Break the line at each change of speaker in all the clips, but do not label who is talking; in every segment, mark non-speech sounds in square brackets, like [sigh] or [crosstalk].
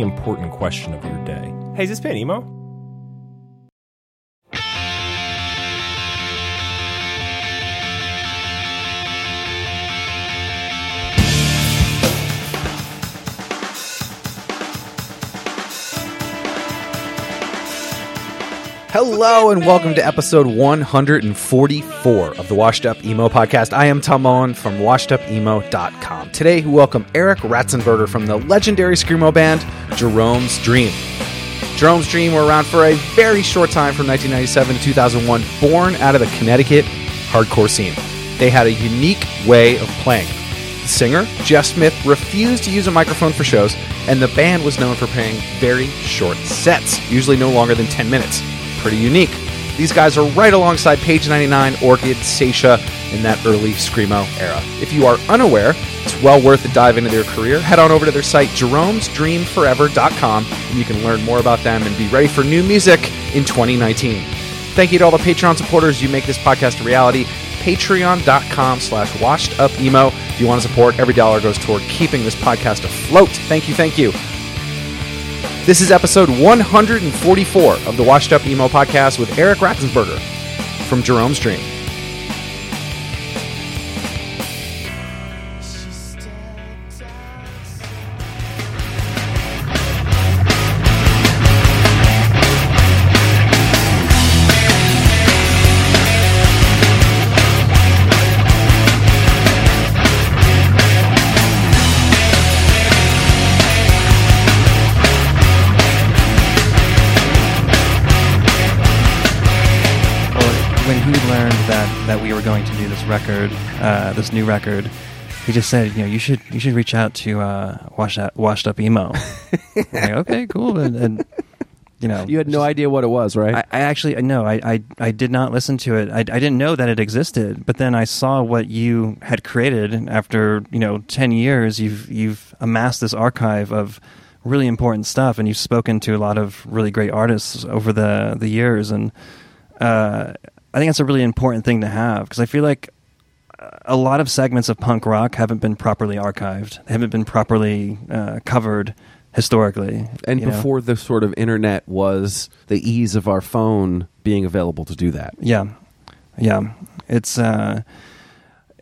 important question of your day. Hey, is this band emo?
Hello and welcome to episode 144 of the Washed Up Emo podcast. I am Tom Owen from washedupemo.com. Today we welcome Erik Ratensperger from the legendary Screamo band Jerome's Dream. Jerome's Dream were around for a very short time from 1997 to 2001, born out of the Connecticut hardcore scene. They had a unique way of playing. The singer, Jeff Smith, refused to use a microphone for shows, and the band was known for playing very short sets, usually no longer than 10 minutes. Pretty unique. These guys are right alongside Pg.99, Orchid, Saetia in that early Screamo era. If you are unaware, it's well worth a dive into their career. Head on over to their site, jeromesdreamforever.com, and you can learn more about them and be ready for new music in 2019. Thank you to all the Patreon supporters. You make this podcast a reality. Patreon.com slash washed up emo. If you want to support, every dollar goes toward keeping this podcast afloat. Thank you, thank you. This is episode 144 of the Washed Up Emo podcast with Erik Ratensperger from Jerome's Dream.
Going to do this record, uh, this new record, he just said, you know, you should you should reach out to uh, Washed Up, Washed Up Emo. Like, [laughs] okay, cool, and, and you know,
You had no idea what it was, right?
I, I actually no, I, I I did not listen to it. I, I didn't know that it existed, but then I saw what you had created after you know ten years. You've you've amassed this archive of really important stuff, and you've spoken to a lot of really great artists over the the years, and uh, I think that's a really important thing to have because I feel like a lot of segments of punk rock haven't been properly archived, they haven't been properly uh, covered historically,
and
you know?
before the sort of internet was the ease of our phone being available to do that.
Yeah, yeah. It's uh,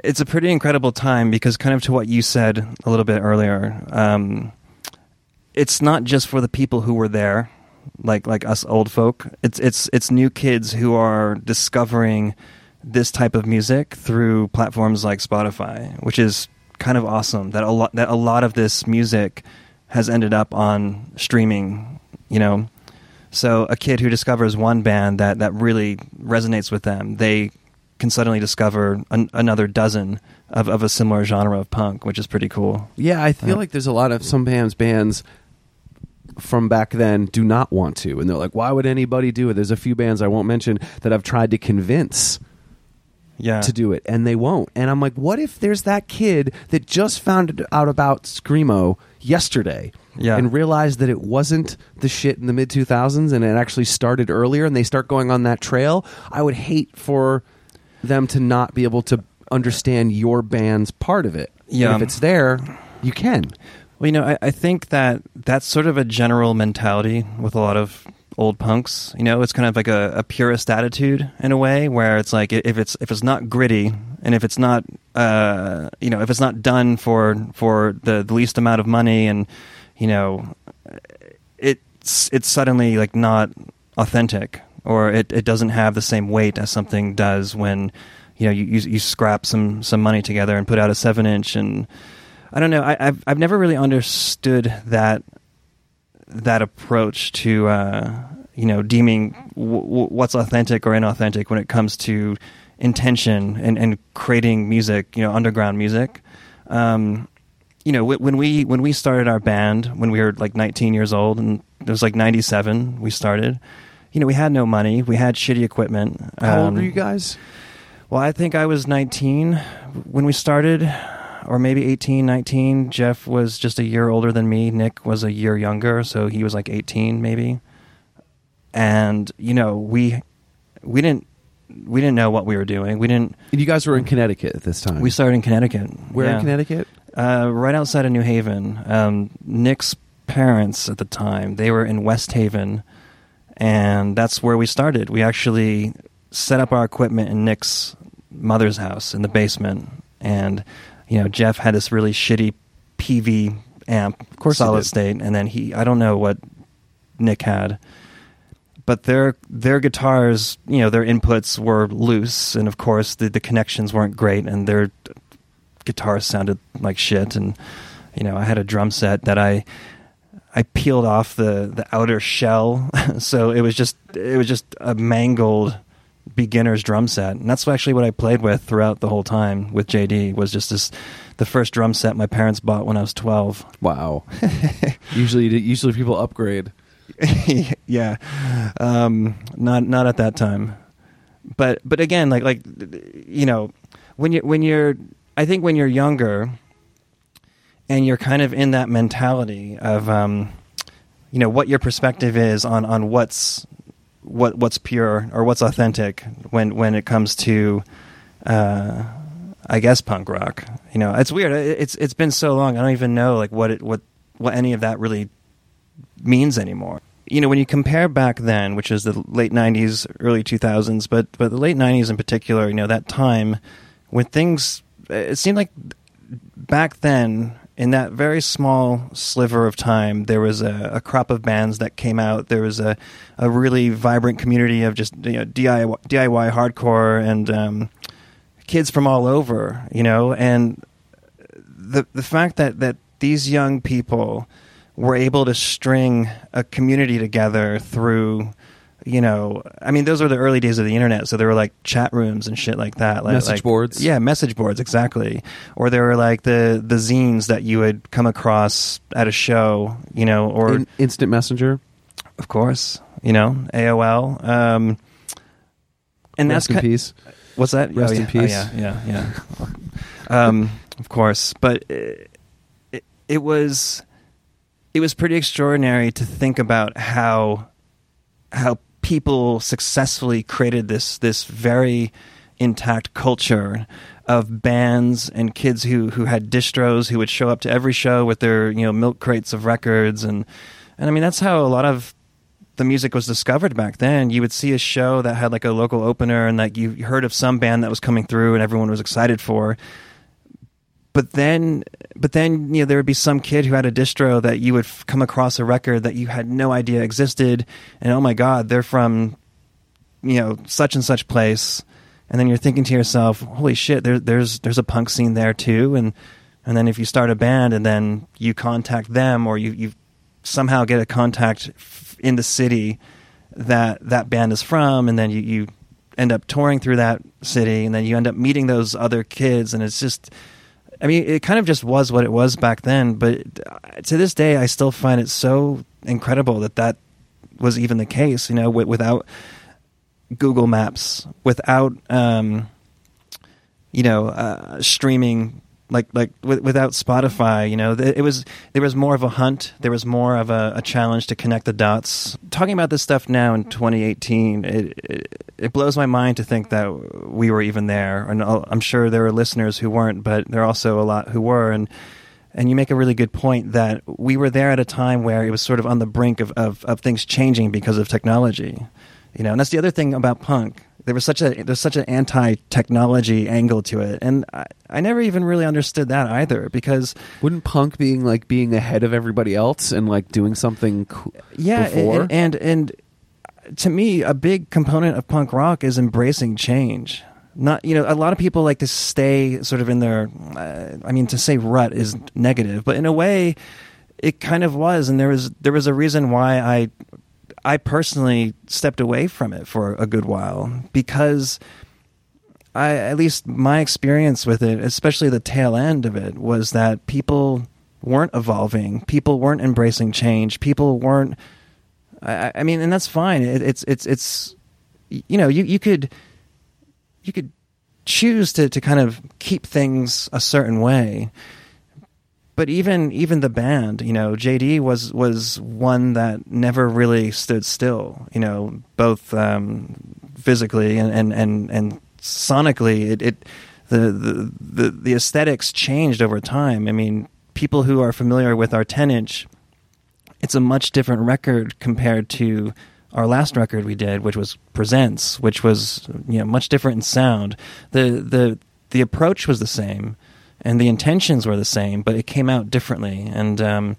it's a pretty incredible time because kind of to what you said a little bit earlier. Um, it's not just for the people who were there, like like us old folk. It's it's it's new kids who are discovering this type of music through platforms like Spotify, which is kind of awesome. That a lot that a lot of this music has ended up on streaming. You know, so a kid who discovers one band that, that really resonates with them, they can suddenly discover an, another dozen of, of a similar genre of punk, which is pretty cool.
Yeah, I feel
Yeah.
like there's a lot of some bands bands from back then do not want to, and they're like, "Why would anybody do it?" There's a few bands I won't mention that I've tried to convince
Yeah.
to do it, and they won't. And I'm like, what if there's that kid that just found out about screamo yesterday,
Yeah.
and realized that it wasn't the shit in the mid 2000s, and it actually started earlier, and they start going on that trail? I would hate for them to not be able to understand your band's part of it. And
Yeah.
if it's there, you can.
Well, you know, I, I think that that's sort of a general mentality with a lot of old punks. You know, it's kind of like a, a purist attitude in a way, where it's like if it's if it's not gritty and if it's not uh, you know if it's not done for for the, the least amount of money and you know it's it's suddenly like not authentic. or it, it doesn't have the same weight as something does when you know you, you you scrap some some money together and put out a seven inch and I don't know. I, I've I've never really understood that that approach to uh, you know deeming w- w- what's authentic or inauthentic when it comes to intention and, and creating music you know underground music. Um, you know when we when we started our band when we were like 19 years old and it was like 97 we started you know we had no money. We had shitty equipment.
How old
Um,
were you guys?
well i think i was 19 when we started or maybe 18 19 jeff was just a year older than me nick was a year younger so he was like 18 maybe and you know we we didn't we didn't know what we were doing we didn't
And you guys were in Connecticut at this time.
we started in connecticut
Where
Yeah.
in Connecticut?
Uh, right outside of New Haven. Um, Nick's parents at the time they were in West Haven, and that's where we started. We actually set up our equipment in Nick's mother's house in the basement, and you know Jeff had this really shitty PV amp, of
course
solid state, and then he I don't know what Nick had. But their their guitars, you know, their inputs were loose, and of course the, the connections weren't great, and their guitars sounded like shit and you know i had a drum set that i i peeled off the the outer shell [laughs] so it was just it was just a mangled beginner's drum set and that's actually what i played with throughout the whole time with jd was just this the first drum set my parents bought when i was 12
Wow. [laughs] usually, usually people upgrade. [laughs]
yeah um not not at that time but but again like like you know when you when you're i think when you're younger and you're kind of in that mentality of um you know what your perspective is on on what's what what's pure or what's authentic when when it comes to uh I guess punk rock. You know, it's weird. It- It's it's been so long. I don't even know like what it what what any of that really means anymore. You know, when you compare back then, which is the late '90s, early 2000s, but but the late '90s in particular, you know, that time when things, it seemed like back then, in that very small sliver of time, there was a, a crop of bands that came out. There was a a really vibrant community of just you know DIY, DIY hardcore and um, kids from all over, you know, and the the fact that that these young people were able to string a community together through you know i mean those were the early days of the internet so there were like chat rooms and shit like that like
Message
like-
boards.
yeah message boards exactly or there were like the the zines that you would come across at a show you know or
In, instant messenger.
of course you know aol um and
Rest
that's
in peace.
What's that?
Rest
oh,
in peace.
Oh, yeah, yeah, yeah. um, of course, but it, it, it was it was pretty extraordinary to think about how how people successfully created this this very intact culture of bands and kids who who had distros who would show up to every show with their you know milk crates of records and and I mean that's how a lot of the music was discovered back then. You would see a show that had like a local opener and like you heard of some band that was coming through and everyone was excited for. But then, but then, you know, there would be some kid who had a distro that you would f- come across a record that you had no idea existed, and oh my god, they're from, you know, such and such place, and then you're thinking to yourself, holy shit, there, there's there's a punk scene there too, and and then if you start a band and then you contact them or you you somehow get a contact f- in the city that that band is from, and then you, you end up touring through that city, and then you end up meeting those other kids, and it's just, I mean, it kind of just was what it was back then. But to this day, I still find it so incredible that that was even the case. You know, wi- without Google Maps, without um, you know, uh, streaming like like with, without Spotify, you know, th- it was there was more of a hunt. There was more of a, a challenge to connect the dots. Talking about this stuff now in mm-hmm. 2018, it, it it blows my mind to think that we were even there. And I'm sure there are listeners who weren't, but there are also a lot who were. And and you make a really good point that we were there at a time where it was sort of on the brink of, of, of things changing because of technology. You know, and that's the other thing about punk. There was such a there's such an anti-technology angle to it, and I, I never even really understood that either. Because
Wouldn't punk being like being ahead of everybody else and like doing something co-
yeah,
before?
and, and and to me, a big component of punk rock is embracing change. Not, you know, a lot of people like to stay sort of in their. Uh, I mean, to say rut is negative, but in a way, it kind of was, and there was there was a reason why I, I personally stepped away from it for a good while because. I, at least my experience with it, especially the tail end of it, was that people weren't evolving. People weren't embracing change. People weren't I, I mean, and that's fine. It, it's it's it's you know you you could you could choose to to kind of keep things a certain way. But even even the band, you know, JD was was one that never really stood still. You know, both um, physically and and and, and sonically, it, it the, the the the aesthetics changed over time. I mean, people who are familiar with our ten inch it's a much different record compared to our last record we did, which was Presents, which was you know much different in sound. the the The approach was the same, and the intentions were the same, but it came out differently. And um,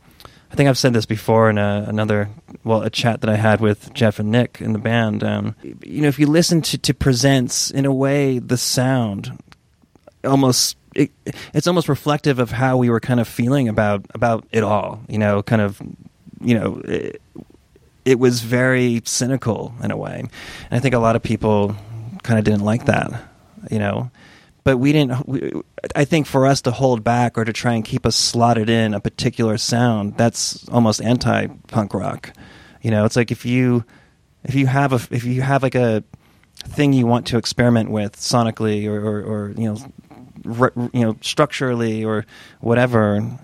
I think I've said this before in a, another well a chat that I had with Jeff and Nick in the band. Um, you know, if you listen to to Presents, in a way, the sound almost it, it's almost reflective of how we were kind of feeling about about it all. You know, kind of you know, it, it was very cynical in a way. And I think a lot of people kind of didn't like that, you know. But we didn't. We, I think for us to hold back or to try and keep us slotted in a particular sound, that's almost anti-punk rock. You know, it's like if you if you have a if you have like a thing you want to experiment with sonically or or, or you know re, you know structurally or whatever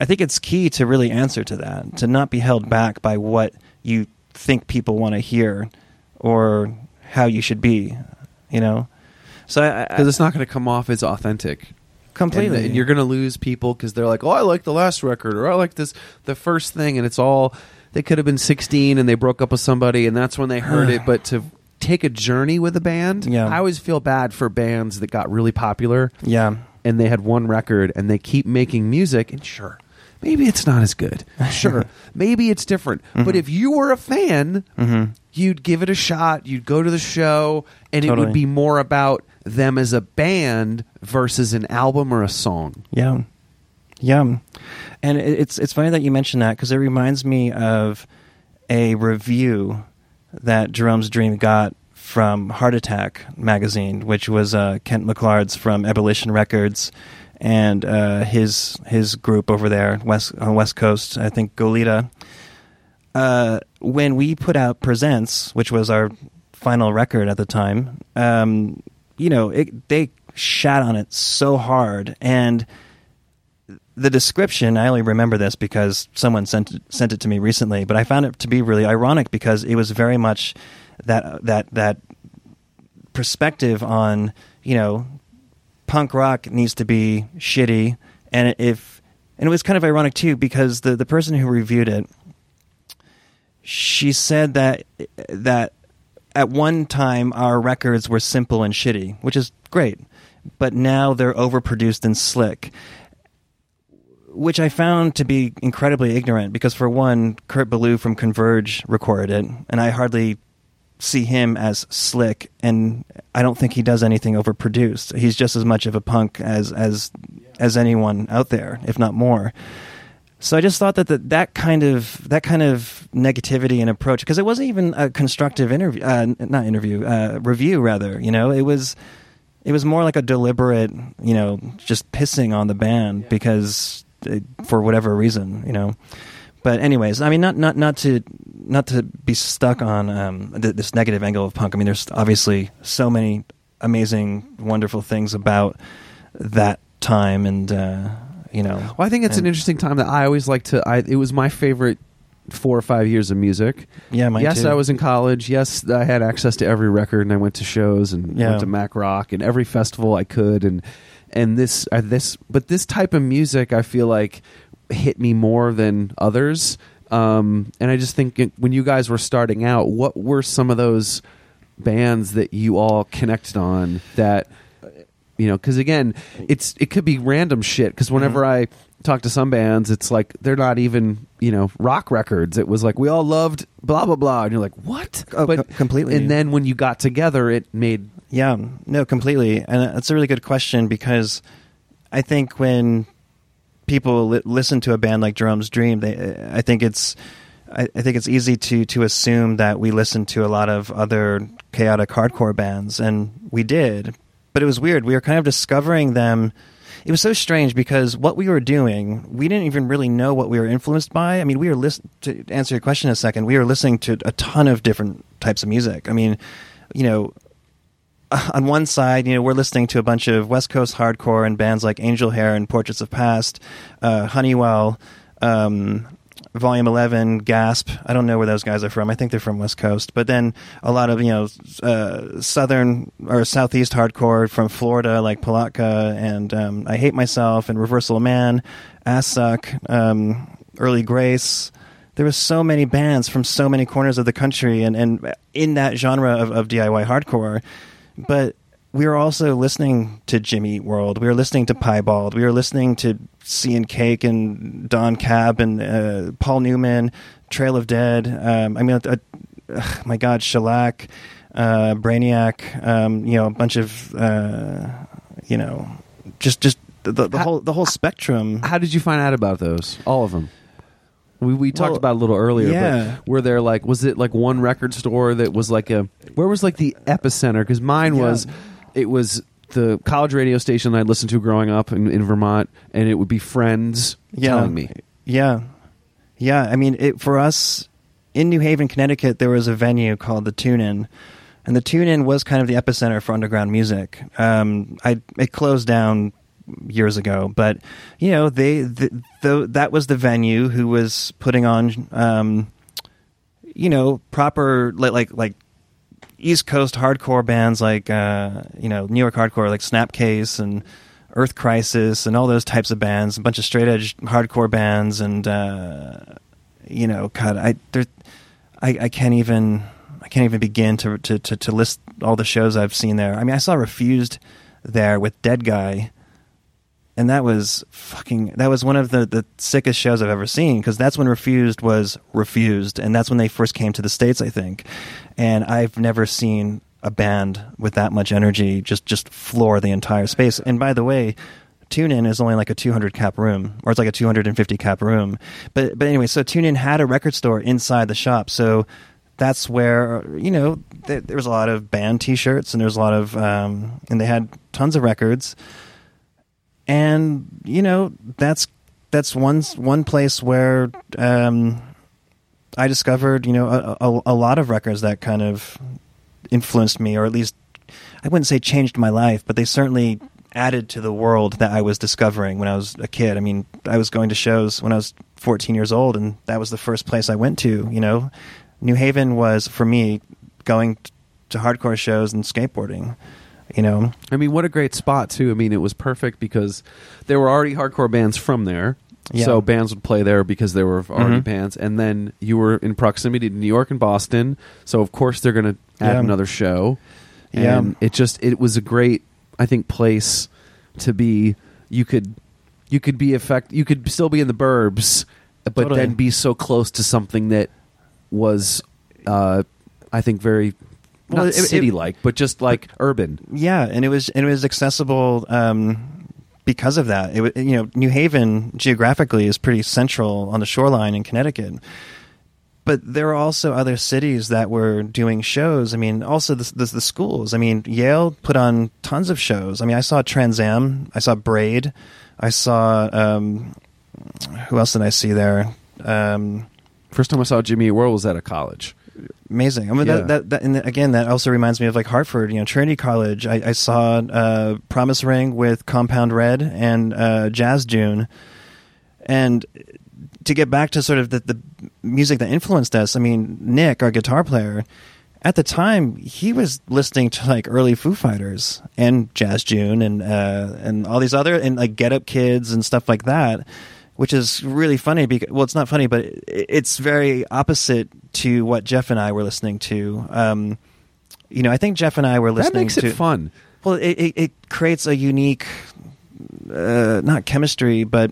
I think it's key to really answer to that, to not be held back by what you think people want to hear or how you should be, you know? So
because it's not going to come off as authentic.
Completely.
And, and you're going to lose people because they're like oh i like the last record or i like this the first thing and it's all they could have been 16 and they broke up with somebody and that's when they heard it. [sighs] But to take a journey with a band
Yeah.
i always feel bad for bands that got really popular
yeah.
and they had one record and they keep making music and sure maybe it's not as good. [laughs] Sure maybe it's different.
Mm-hmm.
but if you were a fan you'd give it a shot you'd go to the show and it would be more about them as a band versus an album or a song
Yeah, yeah, and it's it's funny that you mentioned that because it reminds me of a review that Jerome's Dream got from Heart Attack magazine, which was uh, Kent McClard's from Ebullition Records and uh, his his group over there west on West Coast. I think Goleta. Uh, when we put out Presents, which was our final record at the time, um, you know, it, they shat on it so hard. And the description i only remember this because someone sent it, sent it to me recently but i found it to be really ironic because it was very much that that that perspective on you know punk rock needs to be shitty. And if and it was kind of ironic too because the the person who reviewed it she said that that at one time our records were simple and shitty which is great but now they're overproduced and slick which I found to be incredibly ignorant because, for one, Kurt Ballou from Converge recorded it, and I hardly see him as slick, and I don't think he does anything overproduced. He's just as much of a punk as as as anyone out there, if not more. So I just thought that the, that kind of that kind of negativity and approach, because it wasn't even a constructive interview, uh, not interview, uh, review rather. You know, it was it was more like a deliberate, you know, just pissing on the band because it, for whatever reason, you know. But anyways, I mean, not not not to not to be stuck on um, th- this negative angle of punk. I mean, there's obviously so many amazing, wonderful things about that time, and uh, you know.
Well, I think it's an interesting time that I always like to. I, it was my favorite four or five years of music.
Yeah, mine
yes,
too.
I was in college. Yes, I had access to every record, and I went to shows and
Yeah.
went to Mac Rock and every festival I could. And and this uh, this, but this type of music, I feel like hit me more than others. Um, and I just think it, when you guys were starting out, what were some of those bands that you all connected on that you know because again it's it could be random shit because whenever
Mm-hmm.
i talk to some bands it's like they're not even you know rock records it was like we all loved blah blah blah and you're like what
Oh, co- completely.
and then when you got together it made
Yeah, no, completely. And that's a really good question because I think when people li- listen to a band like Jerome's Dream, they, I think it's, I, I think it's easy to to assume that we listen to a lot of other chaotic hardcore bands, and we did, but it was weird. We were kind of discovering them. It was so strange because what we were doing, we didn't even really know what we were influenced by. I mean, we were listening to answer your question in a second. We were listening to a ton of different types of music. I mean, you know, [laughs] on one side, you know, we're listening to a bunch of West Coast hardcore and bands like Angel Hair and Portraits of Past, uh, Honeywell, um, Volume Eleven, Gasp. I don't know where those guys are from. I think they're from West Coast. But then a lot of you know uh, southern or southeast hardcore from Florida, like Palatka and um, I Hate Myself and Reversal of Man, Assück, um, Early Grace there were so many bands from so many corners of the country and, and in that genre of, of DIY hardcore. But we were also listening to Jimmy World. We were listening to Piebald. We were listening to Sea and Cake and Don Cab and uh, Paul Newman, Trail of Dead. Um, I mean, uh, uh, my God, Shellac, uh, Brainiac. Um, you know, a bunch of uh, you know, just just the, the
How-
whole the whole spectrum.
how did you find out about those all of them we, we talked
Well,
about it a little earlier
yeah.
but were there like was it like one record store that was like a where was like the epicenter because mine
Yeah.
was it was the college radio station I'd listened to growing up in, in Vermont and it would be friends telling me
Yeah, yeah. I mean, it, for us in New Haven, Connecticut, there was a venue called the Tune Inn, and the Tune Inn was kind of the epicenter for underground music. Um, I it closed down years ago, but you know, they the, the, that was the venue who was putting on, um, you know, proper like like like. East Coast hardcore bands like uh, you know New York hardcore like Snapcase and Earth Crisis and all those types of bands, a bunch of straight edge hardcore bands, and uh, you know, God, I there, I, I can't even I can't even begin to, to to to list all the shows I've seen there. I mean, I saw Refused there with Dead Guy, and that was fucking that was one of the the sickest shows I've ever seen because that's when Refused was Refused, and that's when they first came to the states, I think. And I've never seen a band with that much energy just just floor the entire space. And by the way, Tune Inn is only like a 200 cap room, or it's like a 250 cap room. But but anyway, so Tune Inn had a record store inside the shop, so that's where you know th- there was a lot of band T-shirts and there's a lot of um, and they had tons of records, and you know that's that's one one place where um, I discovered you know a, a, a lot of records that kind of influenced me, or at least I wouldn't say changed my life, but they certainly added to the world that I was discovering when I was a kid. I mean, I was going to shows when I was 14 years old, and that was the first place I went to. You know, New Haven was for me going to hardcore shows and skateboarding. You know,
I mean, what a great spot too. I mean, it was perfect because there were already hardcore bands from there.
Yeah.
So bands would play there because there were already
Mhm.
bands, and then you were in proximity to New York and Boston. So of course they're going to add
Yeah.
another show.
Yeah.
It just it was a great, I think, place to be. You could you could be effect. You could still be in the burbs, but
Totally.
then be so close to something that was, uh, I think, very
Well,
not
it- it-
city like, but just like urban.
Yeah, and it was and it was accessible um, because of that. It you know New Haven geographically is pretty central on the shoreline in Connecticut, but there were also other cities that were doing shows. I mean, also the, the, the schools. I mean, Yale put on tons of shows. I mean, I saw Trans Am, I saw Braid, I saw um, who else did I see there? Um,
First time I saw Jimmy World was at a college.
Amazing. I mean,
Yeah.
that, that, that, and again, that also reminds me of like Hartford, you know, Trinity College. I, I saw uh, Promise Ring with Compound Red and uh, Jazz June. And to get back to sort of the, the music that influenced us, I mean, Nick, our guitar player, at the time he was listening to like early Foo Fighters and Jazz June and uh, and all these other and like Get Up Kids and stuff like that, which is really funny. Because well, it's not funny, but it's very opposite to what Jeff and I were listening to. Um, you know, I think Jeff and I were listening That
makes
to
it fun.
well, it, it, it creates a unique, uh, not chemistry, but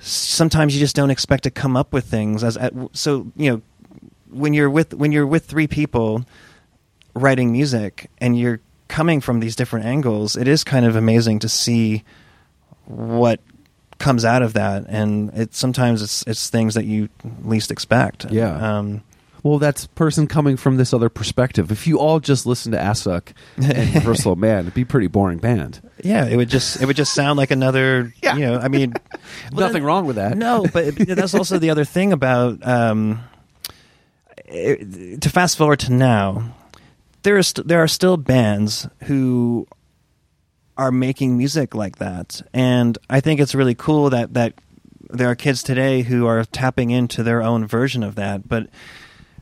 sometimes you just don't expect to come up with things. As at, so, you know, when you're with when you're with three people writing music and you're coming from these different angles, it is kind of amazing to see what comes out of that. And it sometimes it's it's things that you least expect.
Yeah.
Um,
Well, that's person coming from this other perspective. If you all just listen to Assück and [laughs] Reversal of Man, it'd be a pretty boring band.
yeah, it would just it would just sound like another. [laughs]
Yeah.
You know, I mean, [laughs]
Nothing wrong with that.
No, but that's also the other thing about um, it- to fast forward to now. There is st- there are still bands who are making music like that, and I think it's really cool that that there are kids today who are tapping into their own version of that. But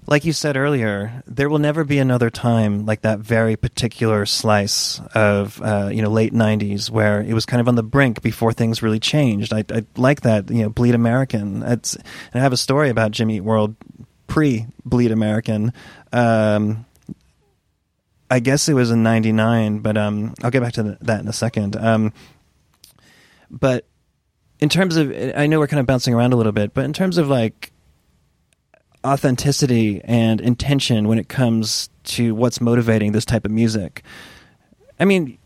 like you said earlier, there will never be another time like that very particular slice of uh, you know late '90s where it was kind of on the brink before things really changed. I, I like that you know Bleed American. It's, and I have a story about Jimmy World pre Bleed American. Um, I guess it was in '99, but um, I'll get back to th- that in a second. Um, but in terms of, I know we're kind of bouncing around a little bit, but in terms of like authenticity and intention when it comes to what's motivating this type of music. I mean,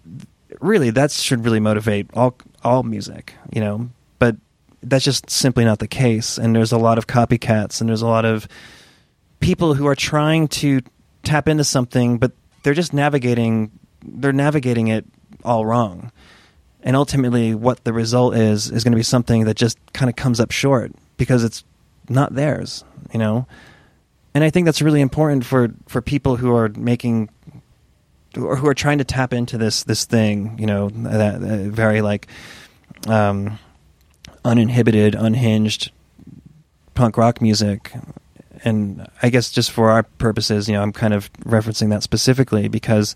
really, that should really motivate all all music, you know. But that's just simply not the case. And there's a lot of copycats, and there's a lot of people who are trying to tap into something, but they're just navigating. They're navigating it all wrong. And ultimately, what the result is is going to be something that just kind of comes up short because it's not theirs, you know. And I think that's really important for for people who are making or who are trying to tap into this this thing, you know, that uh, very like um, uninhibited, unhinged punk rock music. And I guess just for our purposes, you know, I'm kind of referencing that specifically because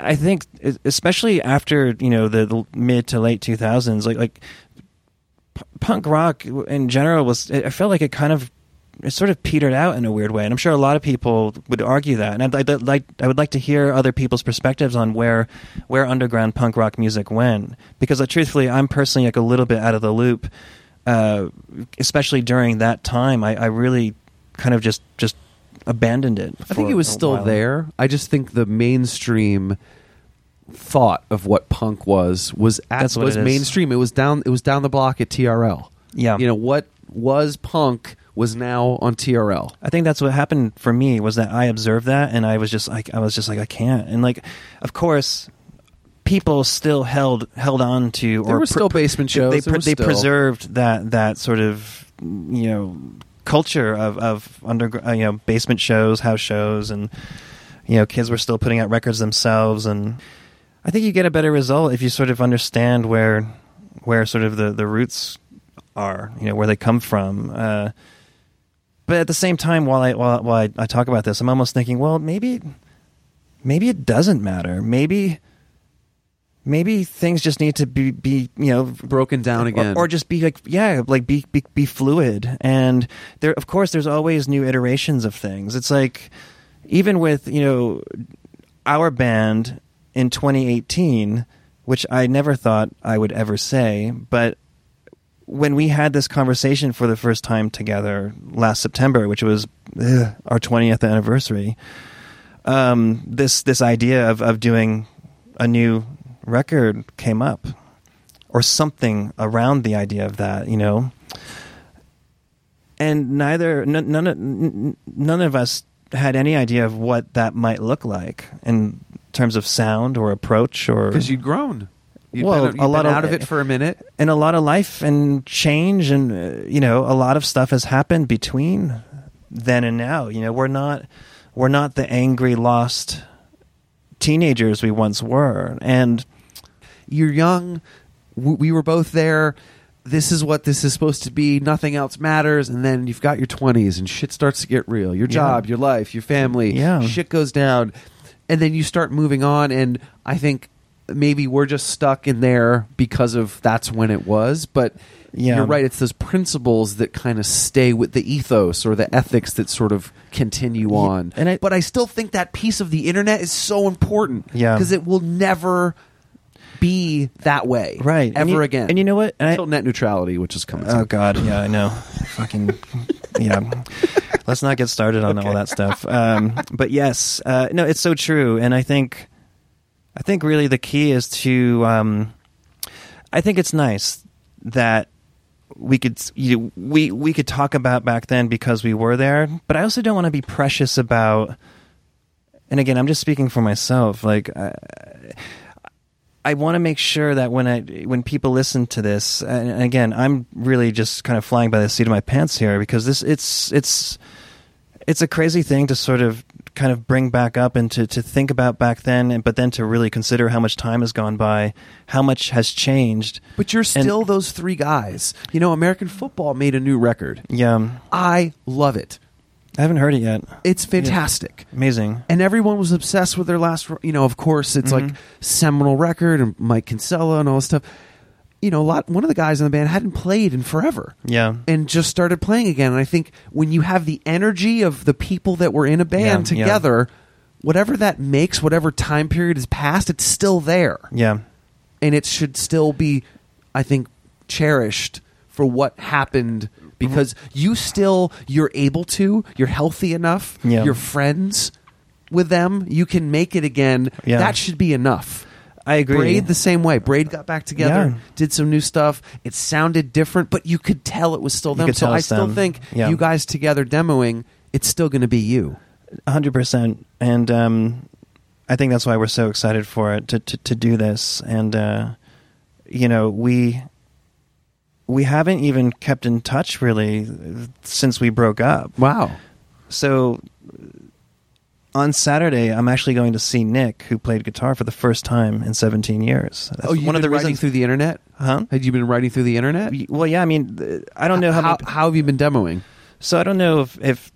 I think, especially after you know the, the mid to late 2000s, like like p- punk rock in general was. I felt like it kind of it sort of petered out in a weird way, and I'm sure a lot of people would argue that. And I'd, I'd like I would like to hear other people's perspectives on where where underground punk rock music went, because uh, truthfully, I'm personally like a little bit out of the loop, uh, especially during that time. I, I really kind of just just abandoned it.
I think it was still
while.
there. I just think the mainstream thought of what punk was was at, was
it
mainstream. It was down. It was down the block at TRL.
Yeah.
you know what was punk was now on TRL.
I think that's what happened for me was that I observed that and I was just like I was just like I can't and like of course people still held held on to
There
or
were still basement shows.
they
There
pre- they
still-
preserved that that sort of you know culture of of under uh, you know basement shows house shows and you know kids were still putting out records themselves and I think you get a better result if you sort of understand where where sort of the the roots are you know where they come from uh but at the same time, while I while, while I, I talk about this, I'm almost thinking, well, maybe maybe it doesn't matter. Maybe maybe things just need to be be you know
Broken down again.
or, or just be like yeah, like be, be be fluid. And there, of course, there's always new iterations of things. It's like even with you know our band in 2018, which I never thought I would ever say, but when we had this conversation for the first time together last September, which was ugh, our 20th anniversary, um, this this idea of, of doing a new record came up, or something around the idea of that, you know. And neither n- none of, n- none of us had any idea of what that might look like in terms of sound or approach or
because you'd grown. You'd
Well,
been, you'd
a lot
been
of-
out of it for a minute.
and a lot of life and change and uh, you know a lot of stuff has happened between then and now you know we're not we're not the angry lost teenagers we once were and
You're young. We were both there. This is what this is supposed to be. Nothing else matters. And then you've got your 20s and shit starts to get real. Your job, your life, your family.
Yeah.
Shit goes down. And then you start moving on. And I think maybe we're just stuck in there because of that's when it was. But
Yeah.
you're right. It's those principles that kind of stay with the ethos or the ethics that sort of continue on.
and I-
but I still think that piece of the internet is so important.
Yeah.
because it will never be that way,
Right.
Ever
And you-
again.
and you know what? And I-
Until net neutrality, which is coming.
Oh
soon.
God, yeah, I know. Fucking yeah. Let's not get started on all that stuff. Um, but yes, uh, no, it's so true, and I think, I think really the key is to, um, I think it's nice that we could you we we could talk about back then because we were there, but I also don't want to be precious about. And again, I'm just speaking for myself. Like, I, I want to make sure that when I when people listen to this, and again, I'm really just kind of flying by the seat of my pants here because this it's it's it's a crazy thing to sort of kind of bring back up and to, to think about back then, and but then to really consider how much time has gone by, how much has changed.
But you're
And-
still those three guys. You know, American football made a new record.
Yeah,
I love it.
I haven't heard it yet.
It's fantastic.
Amazing.
And everyone was obsessed with their last, you know, of course, it's like mm-hmm. seminal record and Mike Kinsella and all this stuff. You know, a lot, one of the guys in the band hadn't played in forever.
Yeah.
And just started playing again. And I think when you have the energy of the people that were in a band
Yeah, yeah.
together, whatever that makes, whatever time period has passed, it's still there.
Yeah.
and it should still be i think cherished for what happened because you still you're able to you're healthy enough
Yeah.
you're friends with them you can make it again
Yeah.
that should be enough
I agree.
braid the same way braid got back together
Yeah.
did some new stuff it sounded different but you could tell it was still them so i still
them.
think
Yeah.
you guys together demoing it's still going to be you
hundred percent, and um, I think that's why we're so excited for it to to, to do this. And uh, you know, we we haven't even kept in touch really since we broke up.
wow
So on Saturday, I'm actually going to see Nick, who played guitar for the first time in 17 years. That's
oh you've
one of the
writing
reasons.
through the internet
huh?
had you been writing through the internet
Well, yeah. I mean, uh, I don't know how.
how,
many,
how have you been demoing
So I don't know if, if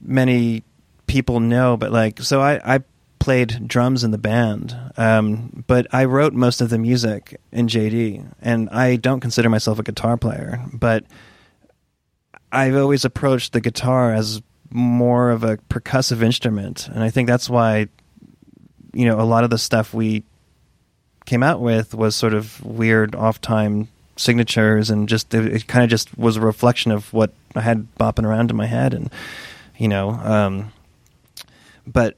many people know, but like, so I, I played drums in the band, um, but I wrote most of the music in JD, and I don't consider myself a guitar player, but I've always approached the guitar as more of a percussive instrument, and I think that's why, you know, a lot of the stuff we came out with was sort of weird off time signatures and just it, it kind of just was a reflection of what I had bopping around in my head and you know um but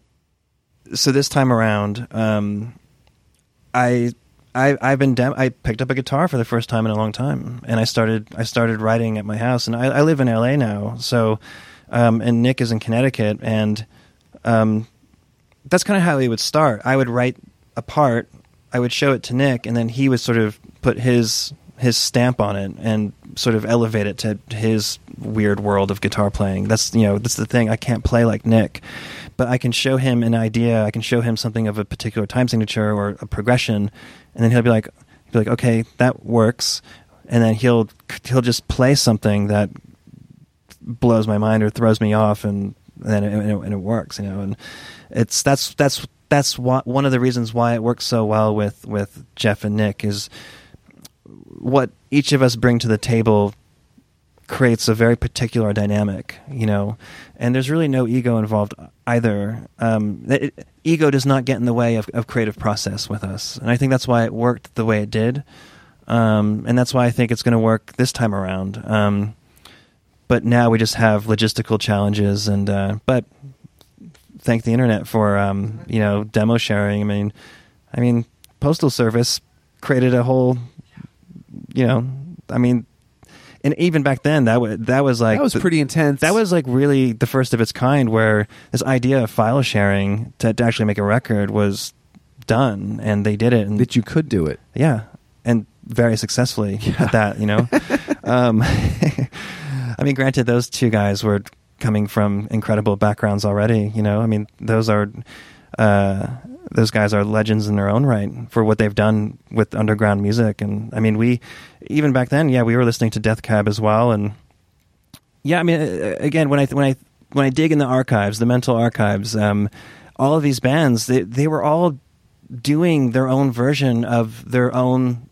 so this time around um I I I've been dem- I picked up a guitar for the first time in a long time and I started I started writing at my house and I, I live in LA now so um and Nick is in Connecticut and um that's kind of how he would start. I would write a part, I would show it to Nick, and then he would sort of put his his stamp on it and sort of elevate it to his weird world of guitar playing. That's you know that's the thing. I can't play like Nick, but I can show him an idea. I can show him something of a particular time signature or a progression, and then he'll be like, he'll be like, okay, that works, and then he'll he'll just play something that blows my mind or throws me off and then it, and it, and it works you know? And it's that's that's that's why, one of the reasons why it works so well with with Jeff and Nick is what each of us bring to the table creates a very particular dynamic you know and there's really no ego involved either. Um, it, ego does not get in the way of, of creative process with us. And I think that's why it worked the way it did. Um, and that's why I think it's going to work this time around. Um, but now we just have logistical challenges and uh, but thank the internet for um, you know demo sharing. I mean i mean postal service created a whole you know i mean and even back then that was that was like
that was
the-
pretty intense
that was like really the first of its kind where this idea of file sharing to, to actually make a record was done and they did it and
that you could do it
yeah, and very successfully [laughs] at that. You know, um, [laughs] I mean, granted, those two guys were coming from incredible backgrounds already. You know, I mean, those are uh, those guys are legends in their own right for what they've done with underground music. And I mean, we even back then, yeah, we were listening to Death Cab as well, and yeah, I mean, uh, again, when I when I when I dig in the archives, the mental archives, um, all of these bands, they they were all doing their own version of their own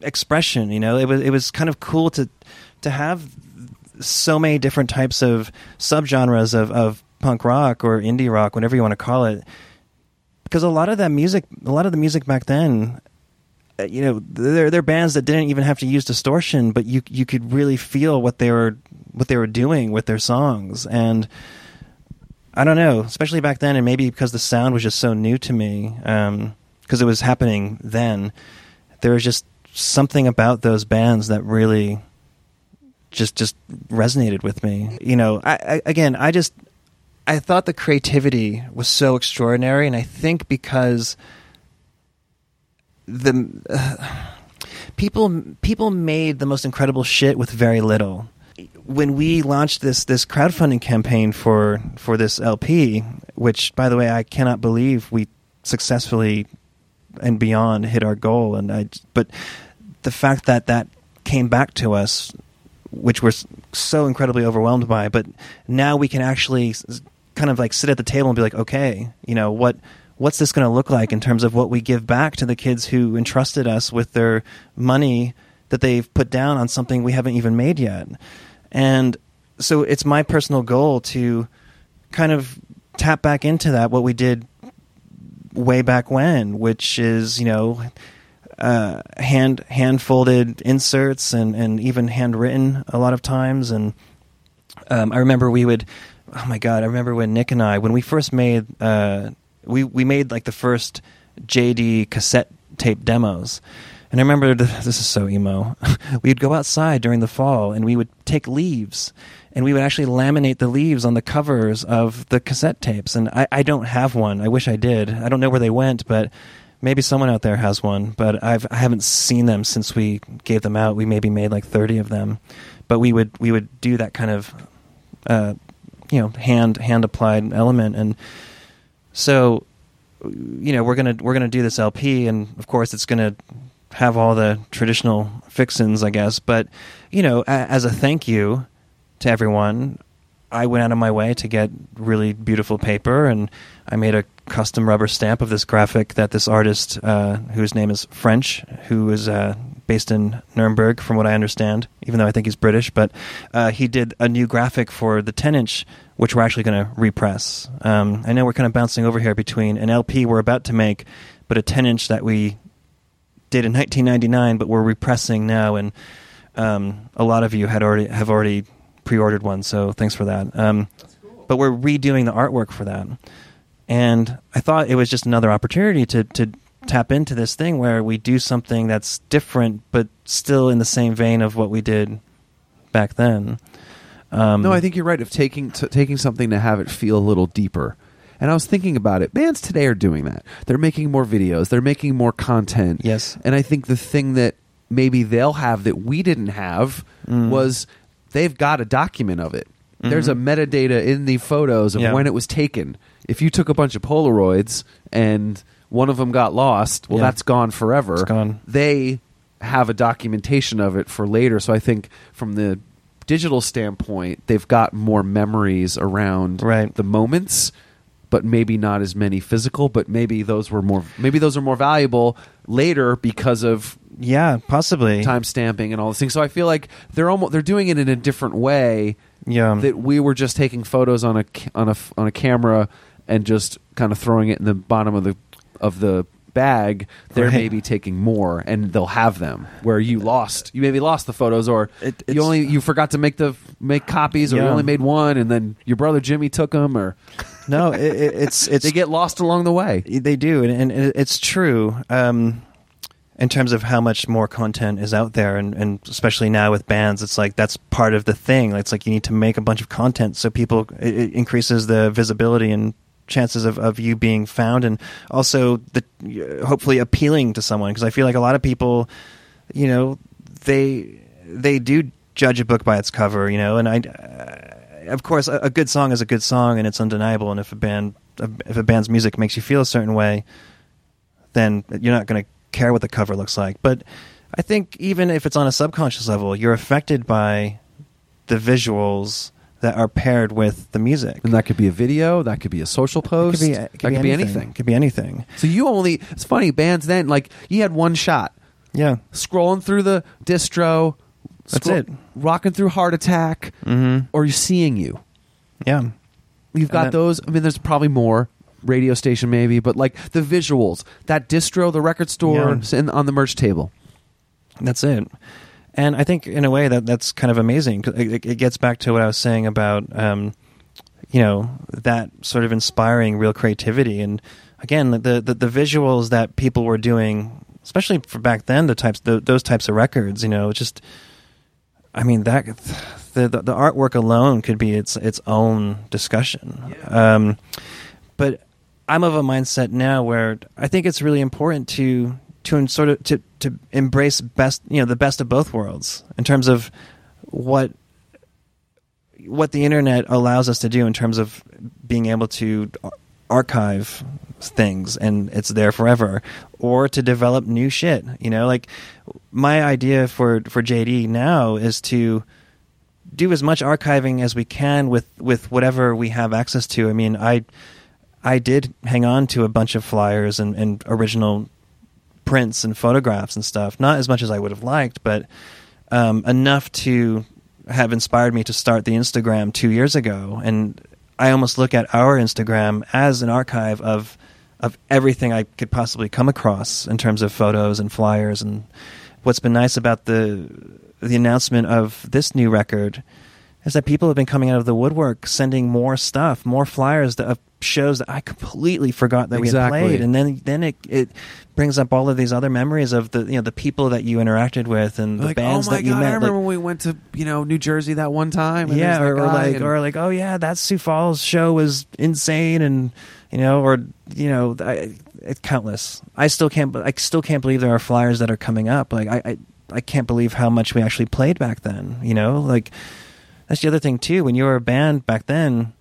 expression. You know, it was it was kind of cool to to have so many different types of subgenres of of punk rock or indie rock, whatever you want to call it. Because a lot of that music, a lot of the music back then, uh, you know, they're they're bands that didn't even have to use distortion, but you you could really feel what they were what they were doing with their songs and. I don't know, especially back then, and maybe because the sound was just so new to me, because it was happening then. There was just something about those bands that really just just resonated with me. You know, I, I, again, I just I thought the creativity was so extraordinary, and I think because the uh, [sighs] people people made the most incredible shit with very little. When we launched this this crowdfunding campaign for for this LP, which by the way I cannot believe we successfully and beyond hit our goal, and I but the fact that that came back to us, which we're so incredibly overwhelmed by, but now we can actually kind of like sit at the table and be like, okay, you know what what's this going to look like in terms of what we give back to the kids who entrusted us with their money that they've put down on something we haven't even made yet. And so it's my personal goal to kind of tap back into that, what we did way back when, which is, you know, uh, hand hand folded inserts and, and even handwritten a lot of times. And um, I remember we would, oh my God, I remember when Nick and I, when we first made, uh, we, we made like the first JD cassette tape demos. And I remember [laughs] this is so emo. [laughs] We'd go outside during the fall and we would take leaves and we would actually laminate the leaves on the covers of the cassette tapes. And I, I don't have one. I wish I did. I don't know where they went, but maybe someone out there has one. But I've I haven't seen them since we gave them out. We maybe made like thirty of them, but we would we would do that kind of uh, you know hand hand applied element and so you know we're gonna we're gonna do this LP and of course it's gonna have all the traditional fixins, I guess. But you know, a- as a thank you to everyone, I went out of my way to get really beautiful paper, and I made a custom rubber stamp of this graphic that this artist, uh, whose name is French, who is uh, based in Nuremberg, from what I understand, even though I think he's British, but uh, he did a new graphic for the 10 inch, which we're actually going to repress. Um, I know we're kind of bouncing over here between an LP we're about to make, but a 10 inch that we did in 1999, but we're repressing now, and um, a lot of you had already have already pre-ordered one. So thanks for that. Um, But we're redoing the artwork for that, and I thought it was just another opportunity to to tap into this thing where we do something that's different, but still in the same vein of what we did back then. Um,
No, I think you're right. Of taking t- taking something to have it feel a little deeper. And I was thinking about it. Bands today are doing that. They're making more videos. They're making more content.
Yes.
And I think the thing that maybe they'll have that we didn't have
Mm.
was they've got a document of it. There's a metadata in the photos of
Mm-hmm. Yeah.
when it was taken. If you took a bunch of Polaroids and one of them got lost, well,
Yeah.
that's gone forever.
It's gone.
They have a documentation of it for later. So I think from the digital standpoint, they've got more memories around
Right.
the moments, but maybe not as many physical. But maybe those were more. Maybe those are more valuable later because of
yeah, possibly.
time stamping and all those things. So I feel like they're almost they're doing it in a different way
Yeah.
that we were just taking photos on a on a on a camera and just kind of throwing it in the bottom of the of the bag. They're
Right.
maybe taking more and they'll have them where you lost you maybe lost the photos or
It-
you only you forgot to make the make copies or you only made one and then your brother Jimmy took them or
no, it, it's [laughs] it's
they get lost along the way.
They do, and, and it's true. Um, in terms of how much more content is out there, and, and especially now with bands, it's like that's part of the thing. It's like you need to make a bunch of content so people it, it increases the visibility and chances of, of you being found, and also the hopefully appealing to someone. Because I feel like a lot of people, you know, they they do judge a book by its cover, you know, and I. Uh, of course, a, a good song is a good song, and it's undeniable. And if a band, if a band's music makes you feel a certain way, then you're not going to care what the cover looks like. But I think even if it's on a subconscious level, you're affected by the visuals that are paired with the music.
And that could be a video. That could be a social
It
post.
could be, it could
that
be
could
anything. It could be anything.
So you only. It's funny. Bands then like you had one shot.
Yeah.
Scrolling through the distro.
That's
scroll-
it.
Rocking through Heart Attack.
Mm-hmm.
Or you're seeing you.
Yeah.
You've got
that-
those. I mean, there's probably more radio station maybe, but like the visuals, that distro, the record store,
Yeah.
and on the merch table.
That's it. And I think in a way that that's kind of amazing. It, it gets back to what I was saying about, um, you know, that sort of inspiring real creativity. And again, the, the the visuals that people were doing, especially for back then, the types the, those types of records, you know, just. I mean that the, the the artwork alone could be its its own discussion. Um, but I'm of a mindset now where I think it's really important to to sort of to to embrace best you know the best of both worlds in terms of what what the internet allows us to do in terms of being able to archive things and it's there forever or to develop new shit you know? Like my idea for for JD now is to do as much archiving as we can with with whatever we have access to. I mean i I did hang on to a bunch of flyers and, and original prints and photographs and stuff. Not as much as I would have liked, but um, enough to have inspired me to start the Instagram two years ago. And I almost look at our Instagram as an archive of of everything I could possibly come across in terms of photos and flyers. And what's been nice about the the announcement of this new record is that people have been coming out of the woodwork sending more stuff, more flyers of shows that I completely forgot that we had played, and then then it it brings up all of these other memories of the you know the people that you interacted with and the
like, oh
bands
oh
that you met.
I remember
like-
when we went to you know New Jersey that one time. and
yeah, or, or like
and-
or like oh yeah, that Sioux Falls show was insane, and you know, or you know, I, it's countless. I still can't. I still can't believe there are flyers that are coming up. Like I, I, I can't believe how much we actually played back then. You know, like that's the other thing too. When you were a band back then,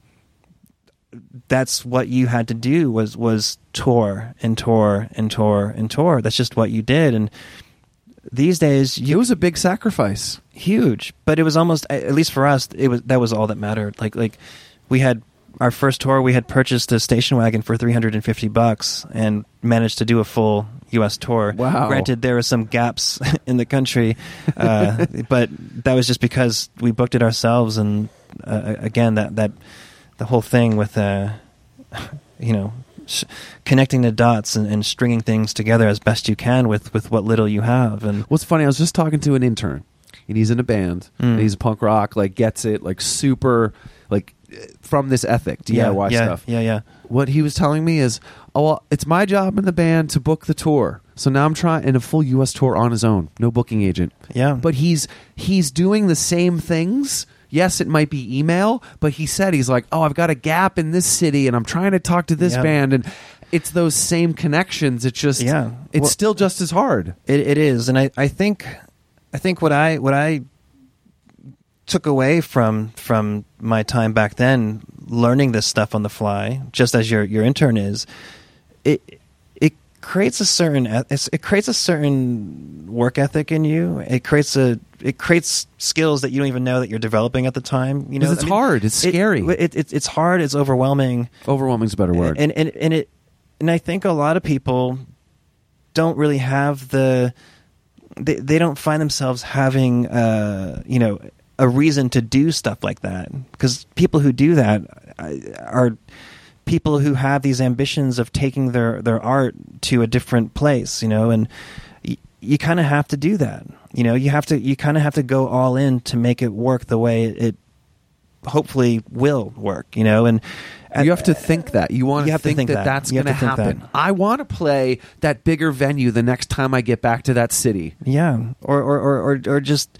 that's what you had to do was was tour and tour and tour and tour. That's just what you did. And these days,
it was a big sacrifice.
huge but it was almost at least for us it was that was all that mattered like like we had our first tour we had purchased a station wagon for 350 bucks and managed to do a full us tour
Wow.
granted there were some gaps [laughs] in the country uh, [laughs] but that was just because we booked it ourselves and uh, again that that the whole thing with uh, [laughs] you know connecting the dots and, and stringing things together as best you can with with what little you have and
What's funny? I was just talking to an intern, and he's in a band.
Mm.
And he's punk rock, like gets it, like super, like eh, from this ethic, DIY
yeah,
stuff.
yeah yeah
What he was telling me is, oh well, it's my job in the band to book the tour. So now I'm trying in a full U.S. tour on his own, no booking agent.
Yeah.
but he's he's doing the same things. Yes, it might be email, but he said he's like, oh, I've got a gap in this city, and I'm trying to talk to this
Yeah.
band, and it's those same connections. It's just,
Yeah.
it's
Well-
still just as hard.
It, it is, and I, I think, I think what I what I took away from from my time back then, learning this stuff on the fly, just as your your intern is, it creates a certain it's- it creates a certain work ethic in you. It creates a it creates skills that you don't even know that you're developing at the time. You know,
it's
I mean,
hard. It's scary.
It, it, it's hard. It's overwhelming.
Overwhelming's a better word.
And and and it and I think a lot of people don't really have the they they don't find themselves having uh you know a reason to do stuff like that because people who do that are people who have these ambitions of taking their their art to a different place you know and y- you kind of have to do that you know you have to you kind of have to go all in to make it work the way it hopefully will work you know and
you have uh, to think that you want
You
to
have to
think, that,
that.
that's going to
to
happen.
that.
I want to play that bigger venue the next time I get back to that city.
Yeah, or or or or, or just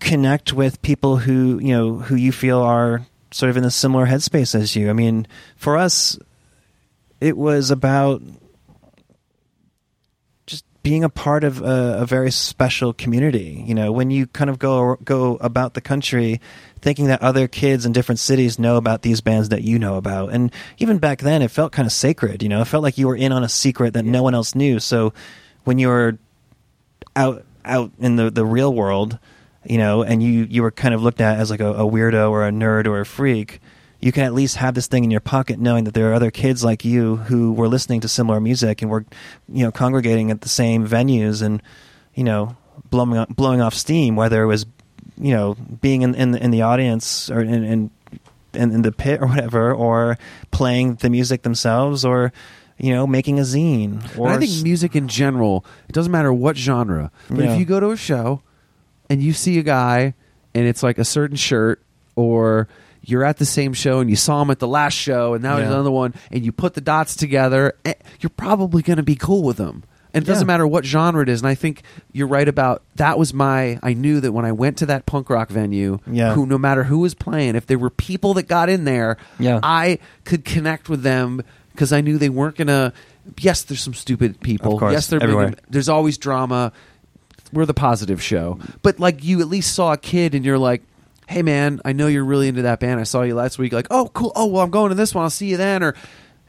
connect with people who you know who you feel are sort of in a similar headspace as you. I mean, for us, it was about just being a part of a, a very special community. You know, when you kind of go go about the country thinking that other kids in different cities know about these bands that you know about, and even back then, it felt kind of sacred. You know, it felt like you were in on a secret that no one else knew. So when you were out out in the the real world you know, and you you were kind of looked at as like a, a weirdo or a nerd or a freak, you can at least have this thing in your pocket, knowing that there are other kids like you who were listening to similar music and were, you know, congregating at the same venues and, you know, blowing off, blowing off steam, whether it was, you know, being in in, in the audience or in, in in in the pit or whatever, or playing the music themselves, or you know, making a zine. Or
And I think music in general, it doesn't matter what genre, but
Yeah.
if you go to a show and you see a guy and it's like a certain shirt, or you're at the same show and you saw him at the last show and now there's
Yeah.
another one, and you put the dots together, eh, you're probably going to be cool with them. And it doesn't
Yeah.
matter what genre it is. And I think you're right about that. Was my I knew that when I went to that punk rock venue,
Yeah.
who no matter who was playing, if there were people that got in there,
Yeah.
I could connect with them because I knew they weren't gonna. Yes, there's some stupid people.
Of course,
yes, they're
everywhere.
there's always drama. We're the positive show, but like you at least saw a kid and you're like, "Hey, man, I know you're really into that band. I saw you last week. Like, oh, cool. Oh, well, I'm going to this one. I'll see you then." Or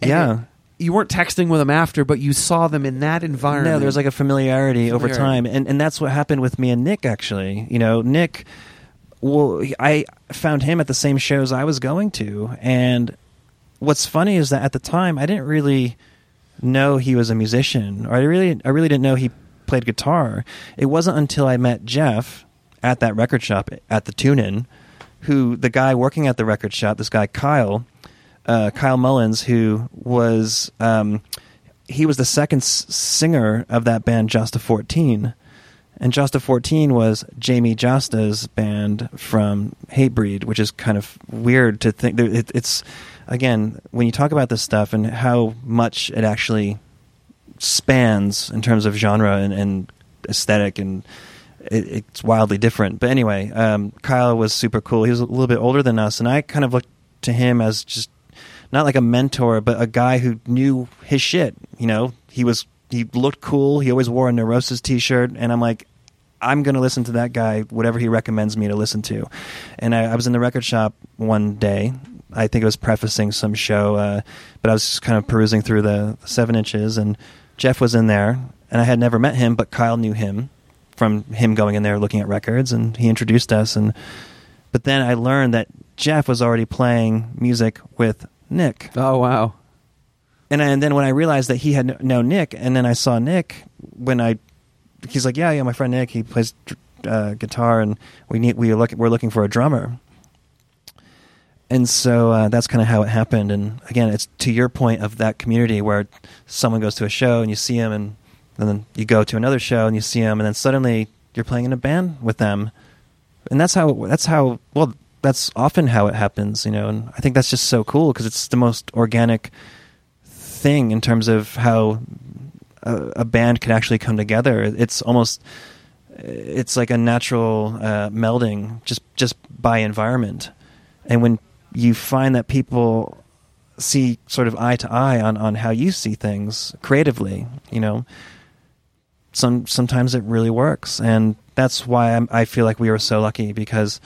Yeah.
you weren't texting with them after, but you saw them in that environment.
No, there's like a familiarity, over time, and and that's what happened with me and Nick. Actually, you know, Nick. Well, I found him at the same shows I was going to, and what's funny is that at the time I didn't really know he was a musician, or I really, I really didn't know he played guitar. It wasn't until I met Jeff at that record shop at the Tune Inn, who the guy working at the record shop, this guy Kyle, uh, Kyle Mullins, who was um, he was the second s- singer of that band Jasta 14. And Jasta 14 was Jamey Jasta's band from Hatebreed, which is kind of weird to think. It, it's, again, when you talk about this stuff and how much it actually spans in terms of genre and, and aesthetic and it, it's wildly different. But anyway, um, Kyle was super cool. He was a little bit older than us, and I kind of looked to him as just not like a mentor, but a guy who knew his shit. You know, he was he looked cool. He always wore a Neurosis T-shirt, and I'm like, I'm going to listen to that guy, whatever he recommends me to listen to. And I, I was in the record shop one day. I think it was prefacing some show, uh, but I was just kind of perusing through the seven inches, and Jeff was in there, and I had never met him, but Kyle knew him from him going in there looking at records, and he introduced us. And but then I learned that Jeff was already playing music with Nick,
oh wow,
and and then when I realized that he had kn- known Nick, and then I saw Nick when I, he's like, yeah, yeah, my friend Nick, he plays uh, guitar, and we need we look we're looking for a drummer. And so uh, that's kind of how it happened. And again, it's to your point of that community where someone goes to a show and you see them, and, and then you go to another show and you see them, and then suddenly you're playing in a band with them. And that's how that's how well that's often how it happens, you know. And I think that's just so cool because it's the most organic thing in terms of how a, a band can actually come together. It's almost it's like a natural uh, melding just just by environment, and when you find that people see sort of eye to eye on on how you see things creatively, you know, some sometimes it really works, and that's why I'm, I feel like we were so lucky because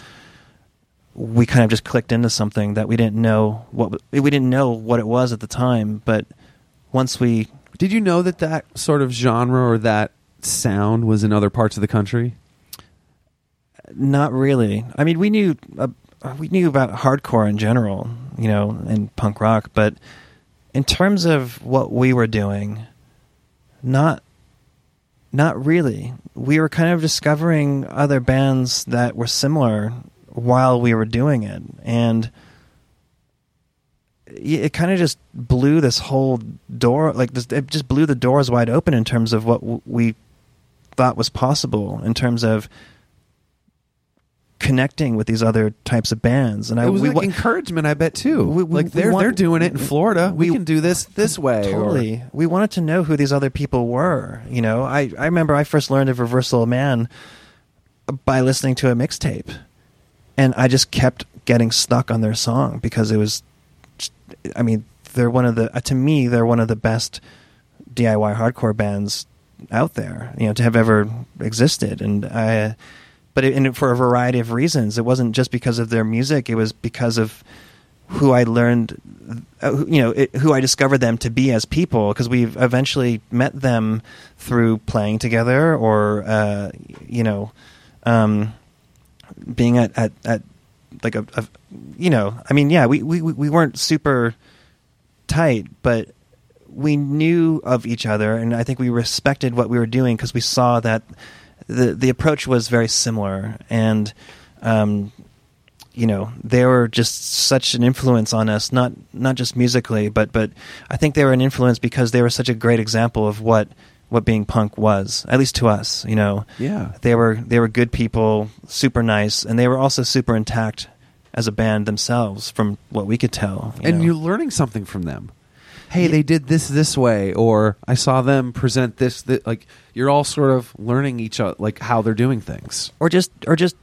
we kind of just clicked into something that we didn't know what we didn't know what it was at the time, but once we
did you know that that sort of genre or that sound was in other parts of the country?
Not really. I mean, we knew uh, Uh, we knew about hardcore in general, you know, and punk rock, but in terms of what we were doing, not not really. We were kind of discovering other bands that were similar while we were doing it, and it kind of just blew this whole door like this, it just blew the doors wide open in terms of what we thought was possible in terms of connecting with these other types of bands and I
it was
we
like encouragement, I bet too.
We- we-
like they're
want-
they're doing it in Florida. We, can do this this way. or-
Totally. We wanted to know who these other people were. You know, I, I remember I first learned of Reversal of Man by listening to a mixtape. And I just kept getting stuck on their song because it was, I mean, they're one of the, uh, to me, they're one of the best DIY hardcore bands out there, you know, to have ever existed. And I, but it, and for a variety of reasons. It wasn't just because of their music, it was because of who I learned, uh, you know, it, who I discovered them to be as people. Because we've eventually met them through playing together, or uh, you know, um, being at at, at like a, a you know I mean yeah we, we we weren't super tight but we knew of each other and I think we respected what we were doing because we saw that the the approach was very similar and um, you know they were just such an influence on us not not just musically but but I think they were an influence because they were such a great example of what what being punk was at least to us you know
Yeah.
they were they were good people super nice and they were also super intact as a band themselves from what we could tell you
and
know.
you're learning something from them. Hey, they did this this way, or I saw them present this. That like you're all sort of learning each other, like how they're doing things.
or just or just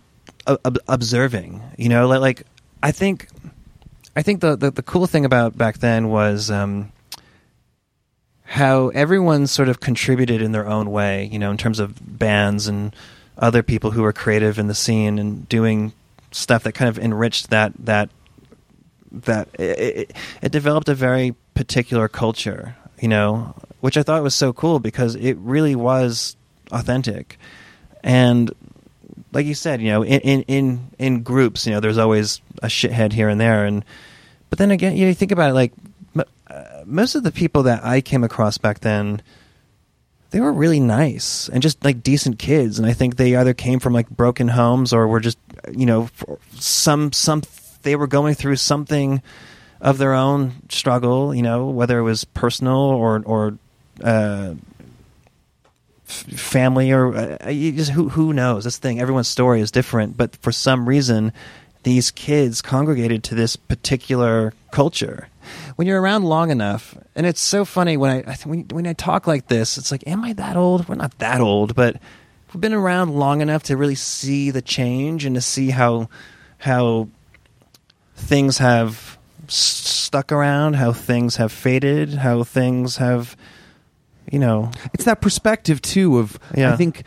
ob- observing you know like, like i think i think the, the the cool thing about back then was um how everyone sort of contributed in their own way you know in terms of bands and other people who were creative in the scene and doing stuff that kind of enriched that that that it, it, it developed a very particular culture you know which i thought was so cool because it really was authentic. And like you said, you know, in, in in in groups, you know, there's always a shithead here and there, and but then again, you, know, you think about it, like m- uh, most of the people that I came across back then, they were really nice and just like decent kids, and I think they either came from like broken homes or were just, you know, some some they were going through something of their own struggle, you know, whether it was personal or or uh, family or uh, just who who knows? This thing everyone's story is different but for some reason these kids congregated to this particular culture. When you're around long enough and it's so funny when i, when, when i talk like this it's like am i that old? We're not that old but we've been around long enough to really see the change and to see how how things have stuck around how things have faded how things have you know
It's that perspective too of
Yeah.
I think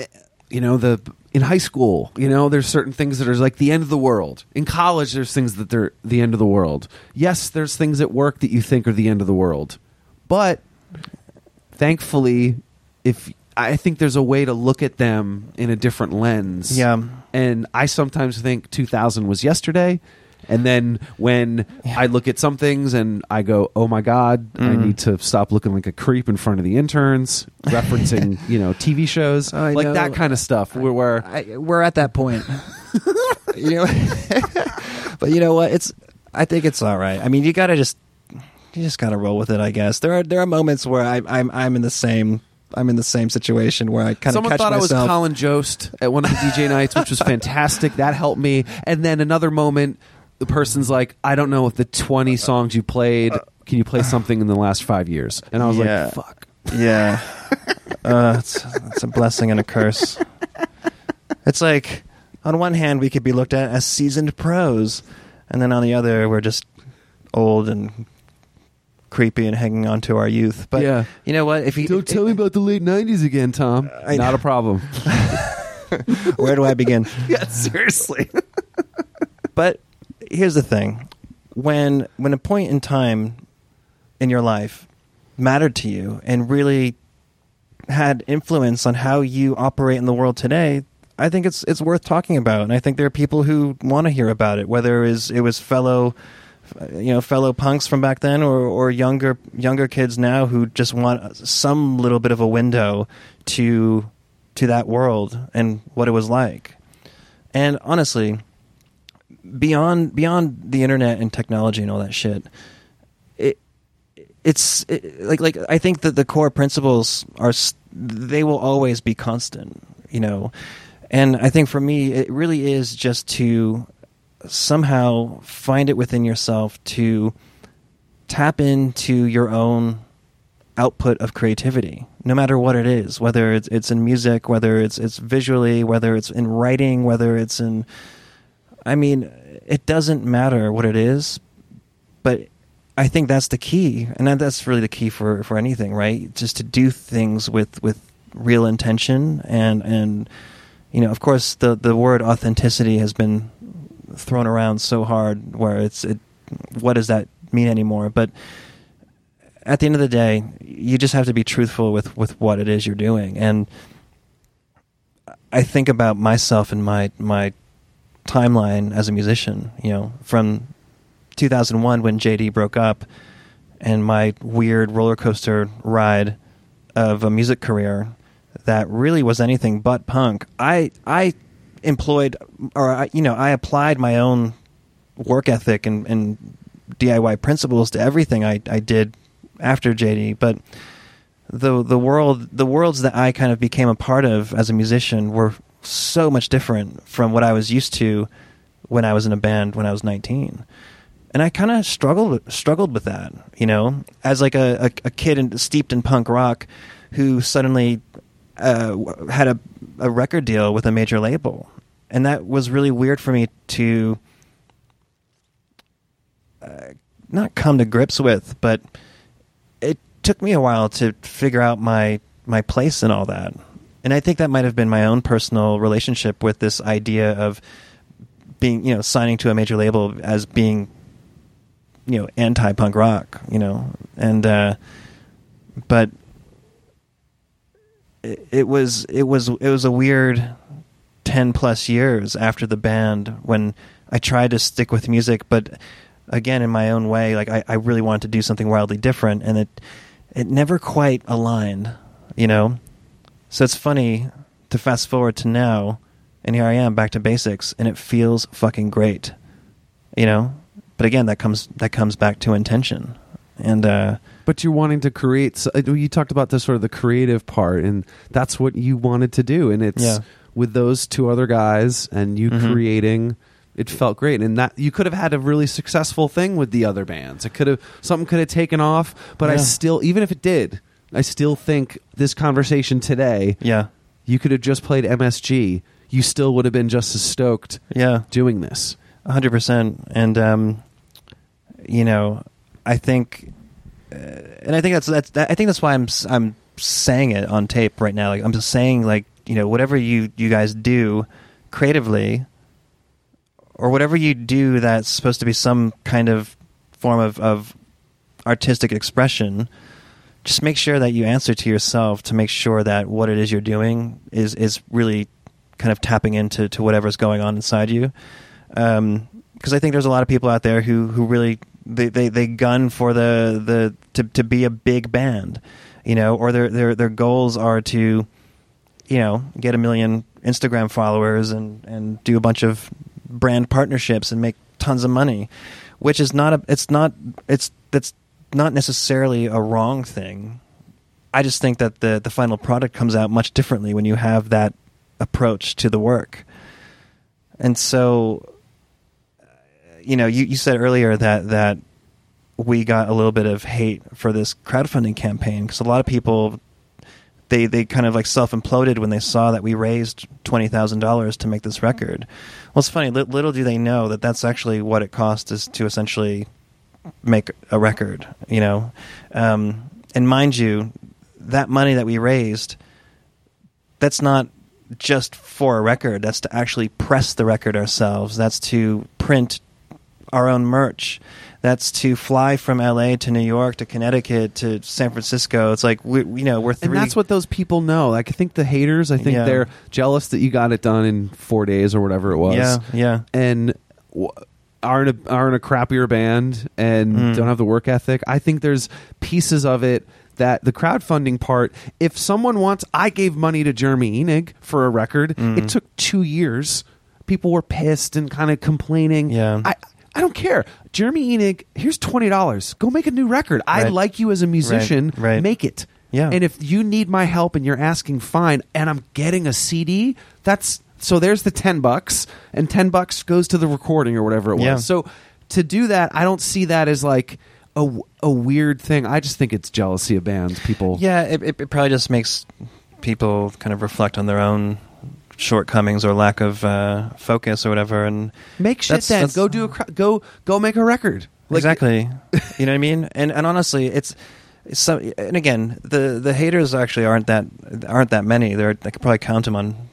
eh, you know the in high school, you know, there's certain things that are like the end of the world. In college, there's things that they're the end of the world. Yes, there's things at work that you think are the end of the world, but thankfully, if I think there's a way to look at them in a different lens.
Yeah.
and I sometimes think 2000 was yesterday. And then when I look at some things and I go, "Oh my god, I
Mhm.
need to stop looking like a creep in front of the interns," referencing [laughs] you know TV shows
I
like
know.
that kind of stuff. Where, where
I, we're at that point. [laughs] you know, [laughs] but you know what? It's. I think it's all right. I mean, you gotta just, you just gotta roll with it. I guess there are there are moments where I, I'm I'm in the same I'm in the same situation where I kind of
someone
catch
thought
myself.
I was Colin Jost at one of the DJ nights, which was fantastic. That helped me. And then another moment, the person's like, "I don't know if the 20 uh, songs you played, uh, can you play something in the last five years?" And I was
Yeah.
like, "Fuck."
Yeah, [laughs] uh, it's, it's a blessing and a curse. It's like on one hand we could be looked at as seasoned pros, and then on the other we're just old and creepy and hanging on to our youth. But
Yeah.
you know what? If you
Don't tell me about the late '90s again, Tom.
Uh, I-
Not a problem. [laughs]
where do I begin? [laughs]
yeah, seriously.
But here's the thing: when when a point in time in your life mattered to you and really had influence on how you operate in the world today, I think it's it's worth talking about. And I think there are people who want to hear about it, whether it was it was fellow you know fellow punks from back then or or younger younger kids now who just want some little bit of a window to to that world and what it was like. And honestly, beyond beyond the internet and technology and all that shit, it it's it, like like I think that the core principles are they will always be constant, you know. And I think for me, it really is just to somehow find it within yourself to tap into your own output of creativity no matter what it is whether it's it's in music whether it's it's visually whether it's in writing whether it's in I mean it doesn't matter what it is but I think that's the key and that's really the key for for anything right? Just to do things with with real intention and and you know of course the the word authenticity has been thrown around so hard where it's it what does that mean anymore? But at the end of the day you just have to be truthful with with what it is you're doing. And I think about myself and my my timeline as a musician. You know, from 2001 when JD broke up, and my weird roller coaster ride of a music career that really was anything but punk. I I employed or I, you know I applied my own work ethic and, and DIY principles to everything I, I did after JD, but the the world the worlds that I kind of became a part of as a musician were so much different from what I was used to when I was in a band when I was 19. And I kind of struggled struggled with that, you know, as like a, a, a kid in, steeped in punk rock who suddenly uh, had a, a record deal with a major label. And that was really weird for me to uh, not come to grips with, but it took me a while to figure out my my place in all that. And I think that might have been my own personal relationship with this idea of being, you know, signing to a major label as being, you know, anti punk rock, you know, and uh, but it, it was it was it was a weird ten plus years after the band when I tried to stick with music, but again in my own way, like I, I really wanted to do something wildly different, and it it never quite aligned, you know. So it's funny to fast forward to now, and here I am back to basics, and it feels fucking great, you know. But again, that comes that comes back to intention, and uh,
But you're wanting to create. so- uh, You talked about the sort of the creative part, and that's what you wanted to do. And it's
Yeah.
with those two other guys and you
Mhm.
creating. It felt great, and that you could have had a really successful thing with the other bands. It could have something could have taken off, but I still, even if it did, I still think this conversation today,
yeah,
you could have just played MSG. You still would have been just as stoked
yeah.
doing this.
A hundred percent, and um, you know, I think, uh, and I think that's that's that, I think that's why I'm s- I'm saying it on tape right now. Like I'm just saying, like you know, whatever you you guys do creatively, or whatever you do that's supposed to be some kind of form of of artistic expression. Just make sure that you answer to yourself to make sure that what it is you're doing is is really kind of tapping into to whatever's going on inside you. Um, because I think there's a lot of people out there who who really they, they, they gun for the the to to be a big band, you know, or their their their goals are to, you know, get a million Instagram followers and and do a bunch of brand partnerships and make tons of money, which is not a it's not it's that's not necessarily a wrong thing. I just think that the the final product comes out much differently when you have that approach to the work. And so you know, you, you said earlier that that we got a little bit of hate for this crowdfunding campaign because a lot of people they they kind of like self imploded when they saw that we raised twenty thousand dollars to make this record. Well, it's funny. Little do they know that that's actually what it cost is to essentially make a record. You know, um, and mind you, that money that we raised, that's not just for a record. That's to actually press the record ourselves. That's to print our own merch. That's to fly from L.A. to New York to Connecticut to San Francisco. It's like we, you know, we're three.
And that's what those people know. Like I think the haters, I think
Yeah.
they're jealous that you got it done in four days or whatever it was.
Yeah, yeah.
And w- are in a aren't a crappier band and
Mm.
don't have the work ethic. I think there's pieces of it that the crowdfunding part. If someone wants, I gave money to Jeremy Enigk for a record.
Mm.
It took two years. People were pissed and kind of complaining.
Yeah.
I. I don't care. Jeremy Enigk, here's twenty dollars. Go make a new record. I
Right.
like you as a musician.
right.
Make it.
Yeah.
And if you need my help and you're asking, fine, and I'm getting a CD, that's so there's the 10 bucks, and 10 bucks goes to the recording or whatever it was.
Yeah.
So to do that, I don't see that as like a, a weird thing. I just think it's jealousy of bands. People.
Yeah, it, it, it probably just makes people kind of reflect on their own shortcomings or lack of uh, focus or whatever. And
Make shit
That's-
then.
that's-
Go do a, go, go make a record. Like,
exactly, [laughs] you know what I mean. And and honestly, it's. it's So, and again, the the haters actually aren't that aren't that many. They're I could probably count them on,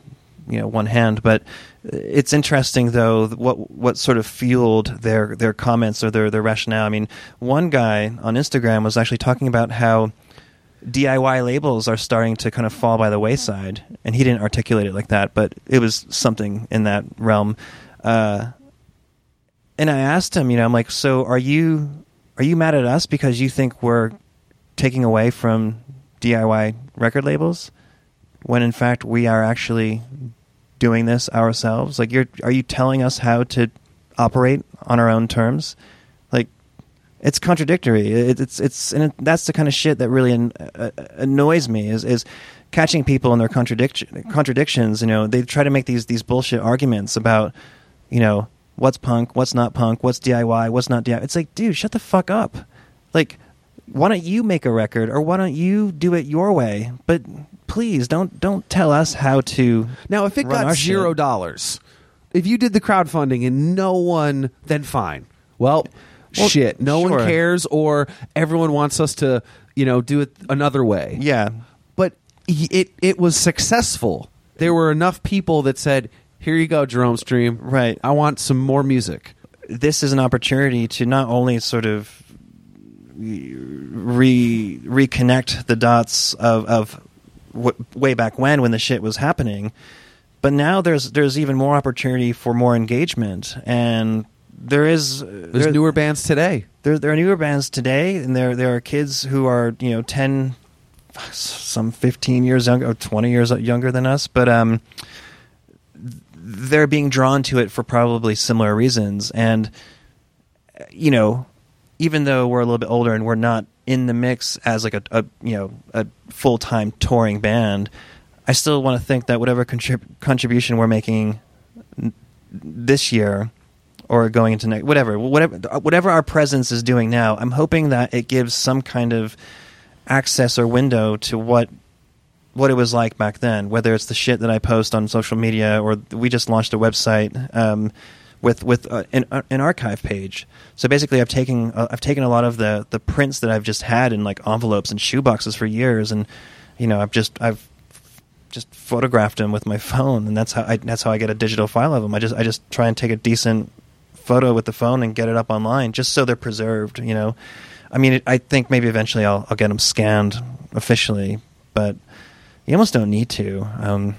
you know, one hand. But it's interesting though what what sort of fueled their their comments or their their rationale. I mean, one guy on Instagram was actually talking about how DIY labels are starting to kind of fall by the wayside. And he didn't articulate it like that, but it was something in that realm. Uh, and I asked him, you know, I'm like, so are you are you mad at us because you think we're taking away from DIY record labels when in fact we are actually doing this ourselves? Like, you're are you telling us how to operate on our own terms? Like, it's contradictory. It, it's it's and it, that's the kind of shit that really an, uh, annoys me is is catching people in their contradiction contradictions. You know, they try to make these these bullshit arguments about you know what's punk, what's not punk, what's DIY, what's not DIY. It's like, dude, shut the fuck up. Like, why don't you make a record or why don't you do it your way? But please don't don't tell us how to.
Now, if it got zero
shit.
dollars, if you did the crowdfunding and no one, then fine. Well,
Well,
shit, no one cares, or everyone wants us to, you know, do it another way.
yeah,
but it it was successful. There were enough people that said, "Here you go, Jeromes Dream.
Right.
I want some more music."
this is an opportunity to not only sort of re reconnect the dots of of w- way back when when the shit was happening, but now there's there's even more opportunity for more engagement. And there is
There's
there-
newer bands today.
there there are newer bands today, and there there are kids who are you know ten, some fifteen years younger, or twenty years younger than us, but um, they're being drawn to it for probably similar reasons, and you know, even though we're a little bit older and we're not in the mix as like a, a you know a full time touring band, I still want to think that whatever contrib- contribution we're making n- this year or going into next whatever whatever whatever our presence is doing now i'm hoping that it gives some kind of access or window to what what it was like back then whether it's the shit that i post on social media or we just launched a website um, with with uh, an, uh, an archive page so basically i've taken uh, i've taken a lot of the the prints that i've just had in like envelopes and shoeboxes for years and you know i've just i've just photographed them with my phone, and that's how I that's how I get a digital file of them. I just I just try and take a decent photo with the phone and get it up online, just so they're preserved. You know, I mean, it, I think maybe eventually I'll I'll get them scanned officially, but you almost don't need to. Um,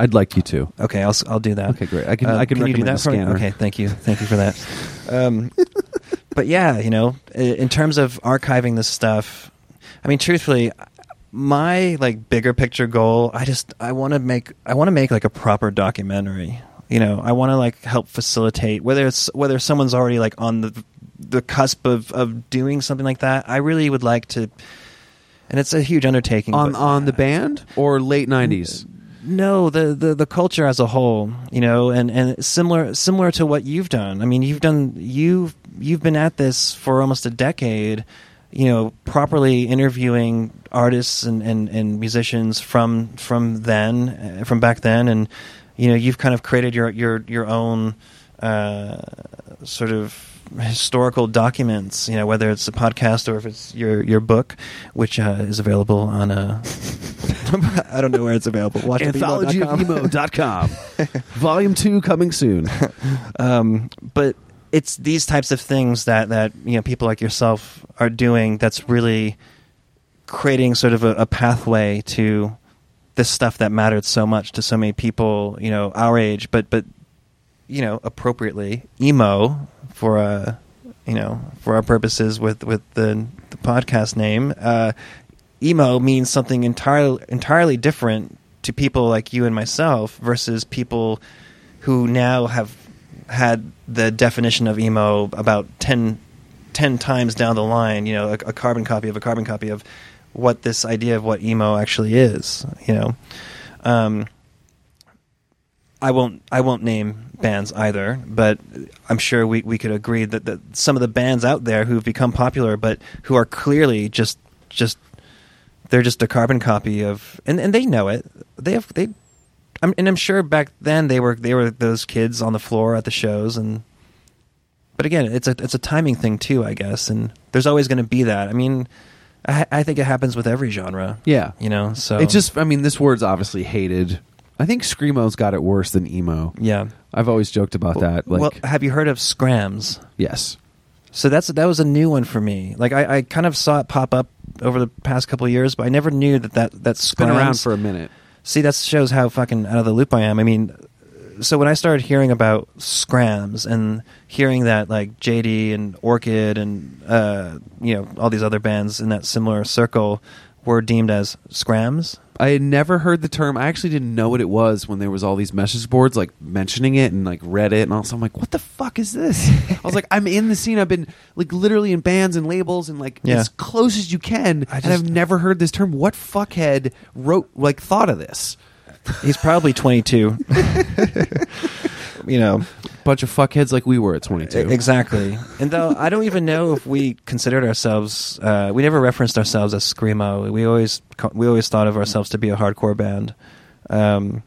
I'd like you to.
okay, I'll s- I'll do that.
Okay, great. I can- I can
you do that
the
for me?
scanner.
Okay, thank you, thank you for that. [laughs] Um, but yeah, you know, in terms of archiving this stuff, I mean, truthfully, my like bigger picture goal, I just I want to make I want to make like a proper documentary. You know, I want to like help facilitate whether it's whether someone's already like on the the cusp of of doing something like that. I really would like to, and it's a huge undertaking.
On
but-
on the band or late nineties.
No, the, the the culture as a whole, you know, and, and similar similar to what you've done. I mean, you've done you've you've been at this for almost a decade, you know, properly interviewing artists and, and, and musicians from from then, uh, from back then, and you know, you've kind of created your your your own uh, sort of historical documents. You know, whether it's a podcast or if it's your your book, which uh, is available on a. [laughs] I don't know where it's available. Watch
Anthologyofemo.com. [laughs] Volume two coming soon.
um, but it's these types of things that that you know people like yourself are doing that's really creating sort of a, a pathway to this stuff that mattered so much to so many people you know our age but but you know appropriately emo for uh you know for our purposes with with the, the podcast name uh emo means something entirely entirely different to people like you and myself versus people who now have had the definition of emo about 10, 10 times down the line, you know, a, a carbon copy of a carbon copy of what this idea of what emo actually is, you know. Um, I won't I won't name bands either, but I'm sure we, we could agree that, that some of the bands out there who've become popular but who are clearly just just they're just a carbon copy of and, and they know it. They have they I'm, and I'm sure back then they were they were those kids on the floor at the shows and but again it's a it's a timing thing too I guess and there's always going to be that I mean I, I think it happens with every genre
Yeah.
you know so
It just, I mean, this word's obviously hated. I think screamo's got it worse than emo.
yeah
I've always joked about that. Like,
well have you heard of skramz
yes,
So that's that was a new one for me. Like I, I kind of saw it pop up over the past couple of years, but I never knew that that that's
Been around for a minute.
See, that shows how fucking out of the loop I am. I mean, so when I started hearing about skramz and hearing that like JD and Orchid and uh, you know all these other bands in that similar circle were deemed as skramz.
I had never heard the term. I actually didn't know what it was when there was all these message boards like mentioning it and like Reddit and also I'm like, what the fuck is this? I was like, I'm in the scene. I've been like literally in bands and labels and like
Yeah.
as close as you can,
I
and
just-
I've never heard this term. What fuckhead wrote like thought of this?
He's probably 22. [laughs] you know,
Bunch of fuckheads like we were at 22.
exactly. And though I don't even know if we considered ourselves, uh, we never referenced ourselves as screamo. We always we always thought of ourselves to be a hardcore band. Um,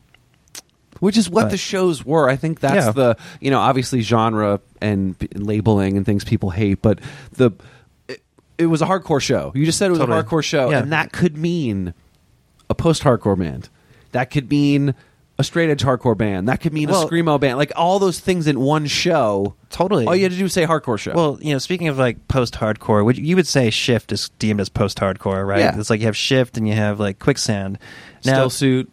which is what
But-
the shows were. I think that's
Yeah.
the you know obviously genre and labeling and things people hate, but the it, it was a hardcore show. You just said it was
Totally.
a hardcore show,
Yeah.
and that could mean a post-hardcore band. That could mean a straight edge hardcore band. That could mean
Well-
a screamo band. Like all those things in one show.
Totally.
All you had to do was say hardcore show.
Well, you know, speaking of like post-hardcore, would you would say Shift is deemed as post-hardcore, right?
Yeah.
It's like you have Shift and you have like Quicksand. Now,
still suit.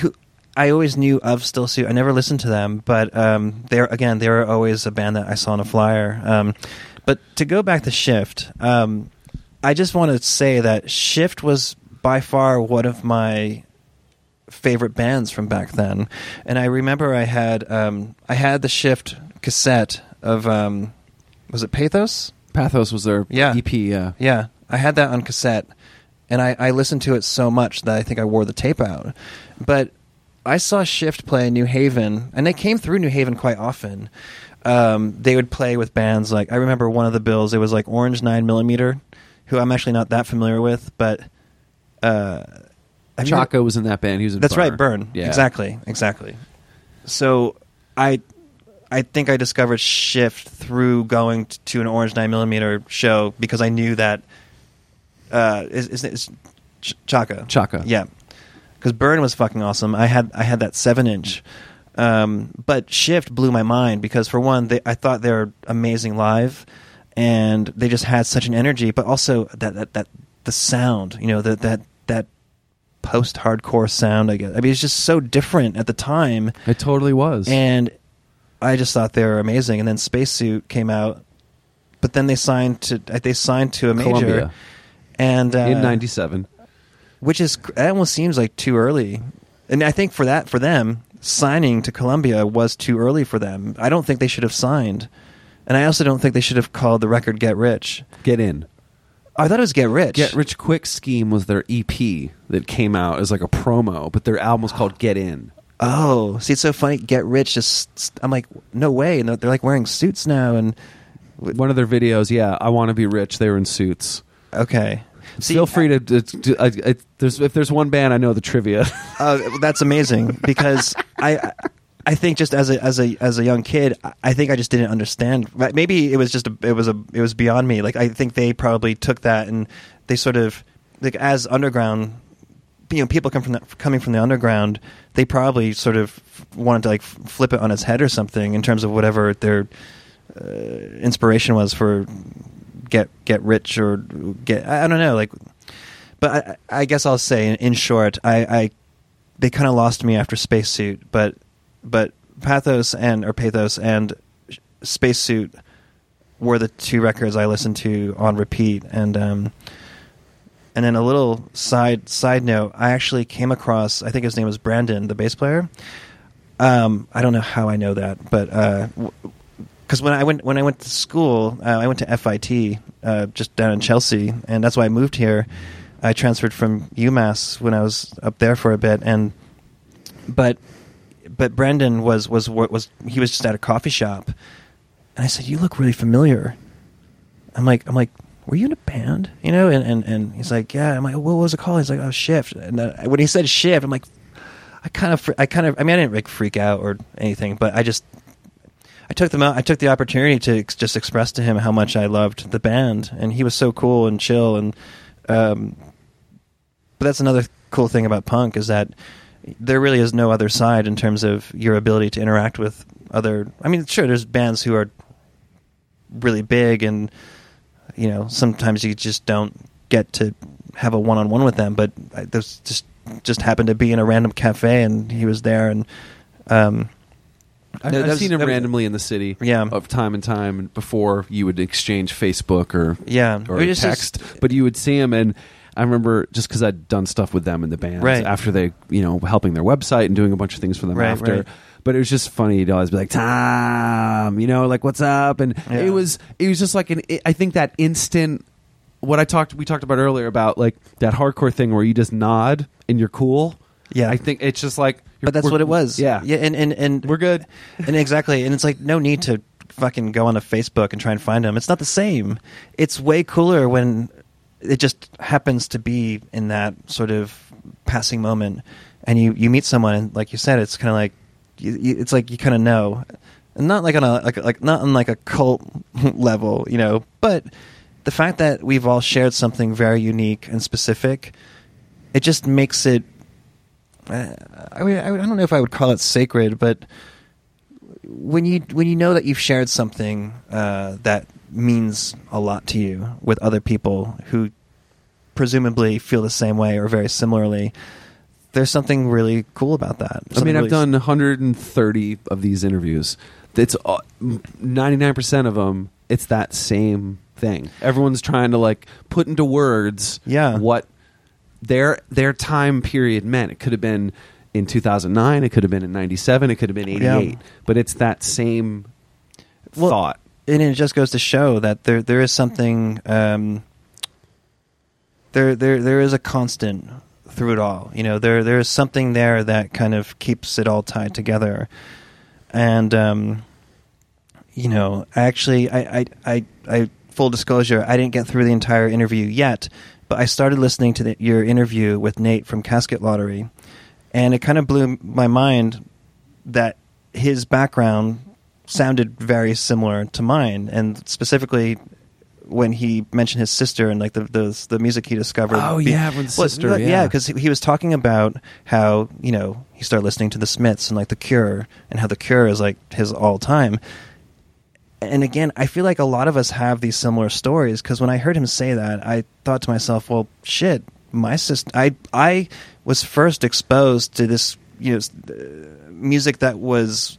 who, I always knew of Still Suit. I never listened to them, but um, they're again they were always a band that I saw on a flyer. Um, but to go back to Shift, um, I just want to say that Shift was by far one of my favorite bands from back then, and I remember I had um, I had the Shift cassette of um, was it Pathos?
Pathos was their
Yeah.
EP. Yeah.
Yeah, I had that on cassette, and I, I listened to it so much that I think I wore the tape out. But I saw Shift play in New Haven, and they came through New Haven quite often. Um, they would play with bands like I remember one of the bills. It was like Orange Nine Millimeter, who I'm actually not that familiar with, but uh, have
Chaka was in that band. He was in
that's
Burn.
right, Burn.
Yeah.
Exactly, exactly. So I I think I discovered Shift through going t- to an Orange Nine Millimeter show because I knew that uh, is is, is Ch- Chaka
Chaka.
yeah because Burn was fucking awesome. I had I had that seven inch. Um, but Shift blew my mind because for one, they, I thought they were amazing live, and they just had such an energy. But also that that, that the sound, you know, that that post hardcore sound. I guess I mean it's just so different at the time,
It totally was.
and I just thought they were amazing. And then Spacesuit came out, but then they signed to they signed to a major,
Columbia.
and uh,
in '97.
which is that almost seems like too early. And I think for that for them signing to Columbia was too early for them. I don't think they should have signed, and I also don't think they should have called the record "Get Rich."
Get in.
I thought it was "Get Rich."
Get Rich Quick Scheme was their EP that came out as like a promo, but their album was called Get In.
Oh, see, it's so funny. "Get Rich" just I'm like, no way. And they're, they're like wearing suits now, and
One of their videos, yeah, I want to be rich. They were in suits.
okay. See,
Feel free to. to, to I, I, there's if there's one band I know the trivia.
Uh, [laughs] that's amazing because I, I think just as a as a as a young kid, I- think I just didn't understand. Maybe it was just a, it was a it was beyond me. Like I think they probably took that and they sort of like as underground. You know, people come from the, coming from the underground. They probably sort of wanted to like flip it on its head or something in terms of whatever their uh, inspiration was for get get rich or get. I, I don't know. Like, but I, I guess I'll say in, in short, I, I they kind of lost me after Spacesuit, but but Pathos and or Pathos and Spacesuit were the two records I listened to on repeat, and um, and then a little side side note, I actually came across I think his name was Brandon, the bass player. Um, I don't know how I know that, but because when I went when I went to school, uh, I went to FIT uh, just down in Chelsea, and that's why I moved here. I transferred from UMass when I was up there for a bit, and but but Brendan was was was he was just at a coffee shop, and I said, "You look really familiar." I'm like, I'm like, were you in a band? You know, and and, and he's like, yeah. I'm like, what was it called? He's like, oh, Shift. And uh, when he said Shift, I'm like, I kind of, I kind of, I mean, I didn't like freak out or anything, but I just, I took them out. I took the opportunity to ex- just express to him how much I loved the band, and he was so cool and chill. And um, but that's another cool thing about punk is that there really is no other side in terms of your ability to interact with other. I mean, sure, there's bands who are really big, and you know sometimes you just don't get to have a one on one with them. But I, there's just just happened to be in a random cafe, and he was there, and um,
I've, I've
was-
seen him
was-
randomly in the city,
Yeah.
of time and time before you would exchange Facebook or
yeah,
or text,
just-
but you would see him and. I remember just because I'd done stuff with them in the band
Right.
after they, you know, helping their website and doing a bunch of things for them
Right,
after.
right.
But it was just funny to always be like, Tom, you know, like what's up? And
Yeah.
it was, it was just like an. I think that instant, what I talked, we talked about earlier about like that hardcore thing where you just nod and you're cool.
Yeah.
I think it's just like,
but that's what it was.
Yeah,
yeah, and and and
we're good. [laughs]
and exactly, and it's like no need to fucking go onto Facebook and try and find them. It's not the same. It's way cooler when it just happens to be in that sort of passing moment, and you you meet someone, and like you said, it's kind of like you, you, it's like you kind of know, and not like on a like like not on like a cult [laughs] level, you know, but the fact that we've all shared something very unique and specific, it just makes it. Uh, I, mean, I don't know if I would call it sacred, but when you when you know that you've shared something uh, that means a lot to you with other people who presumably feel the same way or very similarly, there's something really cool about that.
I mean, I've done 130 of these interviews. It's uh, 99% of them. It's that same thing. Everyone's trying to like put into words,
Yeah.
what their their time period meant. It could have been in 2009. It could have been in 97. It could have been 88.
Yeah.
But it's that same
Well,
thought.
And it just goes to show that there there is something um, there there there is a constant through it all. You know, there there is something there that kind of keeps it all tied together. And um, you know, actually I, I I I full disclosure, I didn't get through the entire interview yet, but I started listening to the, your interview with Nate from Casket Lottery, and it kind of blew my mind that his background sounded very similar to mine, and specifically when he mentioned his sister and like the the, the music he discovered.
Oh, yeah, with sister,
well,
yeah.
because he was talking about how you know he started listening to the Smiths and like the Cure, and how the Cure is like his all time. And again, I feel like a lot of us have these similar stories because when I heard him say that, I thought to myself, "Well, shit, my sister. I I was first exposed to this, you know, uh, music that was,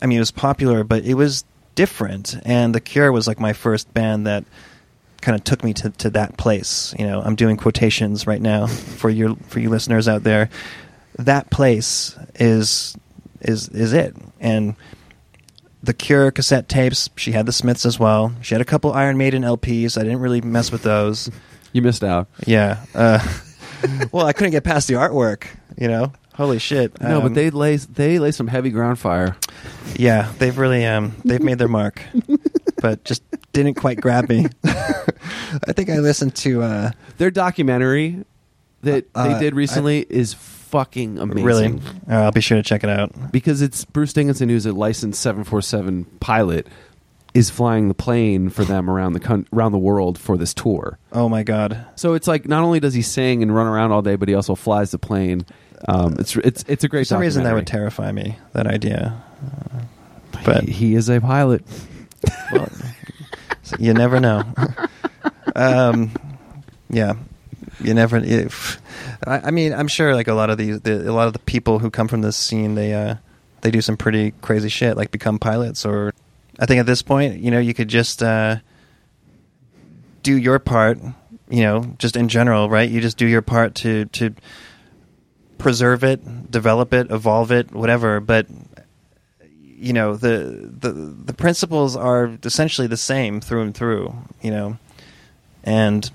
I mean, it was popular, but it was different. And The Cure was like my first band that kind of took me to, to that place. You know, I'm doing quotations right now [laughs] for your for you listeners out there. That place is is is it. And the Cure cassette tapes. She had the Smiths as well. She had a couple Iron Maiden LPs. I didn't really mess with those. [laughs]
You missed out.
Yeah. Uh, [laughs] well, I couldn't get past the artwork. You know. Holy shit.
no,
Um,
but they lay they lay some heavy ground fire.
Yeah, they've really um they've made their mark, [laughs] but just didn't quite grab me. [laughs] I think I listened to uh
Their documentary that
Uh,
they did recently is fucking amazing.
really. Uh, I'll be sure to check it out.
because it's Bruce Dickinson, who's a licensed 747 pilot, is flying the plane for them around the coun- around the world for this tour.
Oh my god.
So it's like not only does he sing and run around all day, but he also flies the plane. Um, it's it's it's a great.
For some reason that would terrify me. That idea. Uh, but
he, he is a pilot.
well, you never know. um, yeah, you never. If, I, I mean, I'm sure like a lot of these, the, a lot of the people who come from this scene, they uh, they do some pretty crazy shit, like become pilots. Or I think at this point, you know, you could just uh, do your part. You know, just in general, right? You just do your part to to preserve it, develop it, evolve it, whatever. But you know the the the principles are essentially the same through and through you know and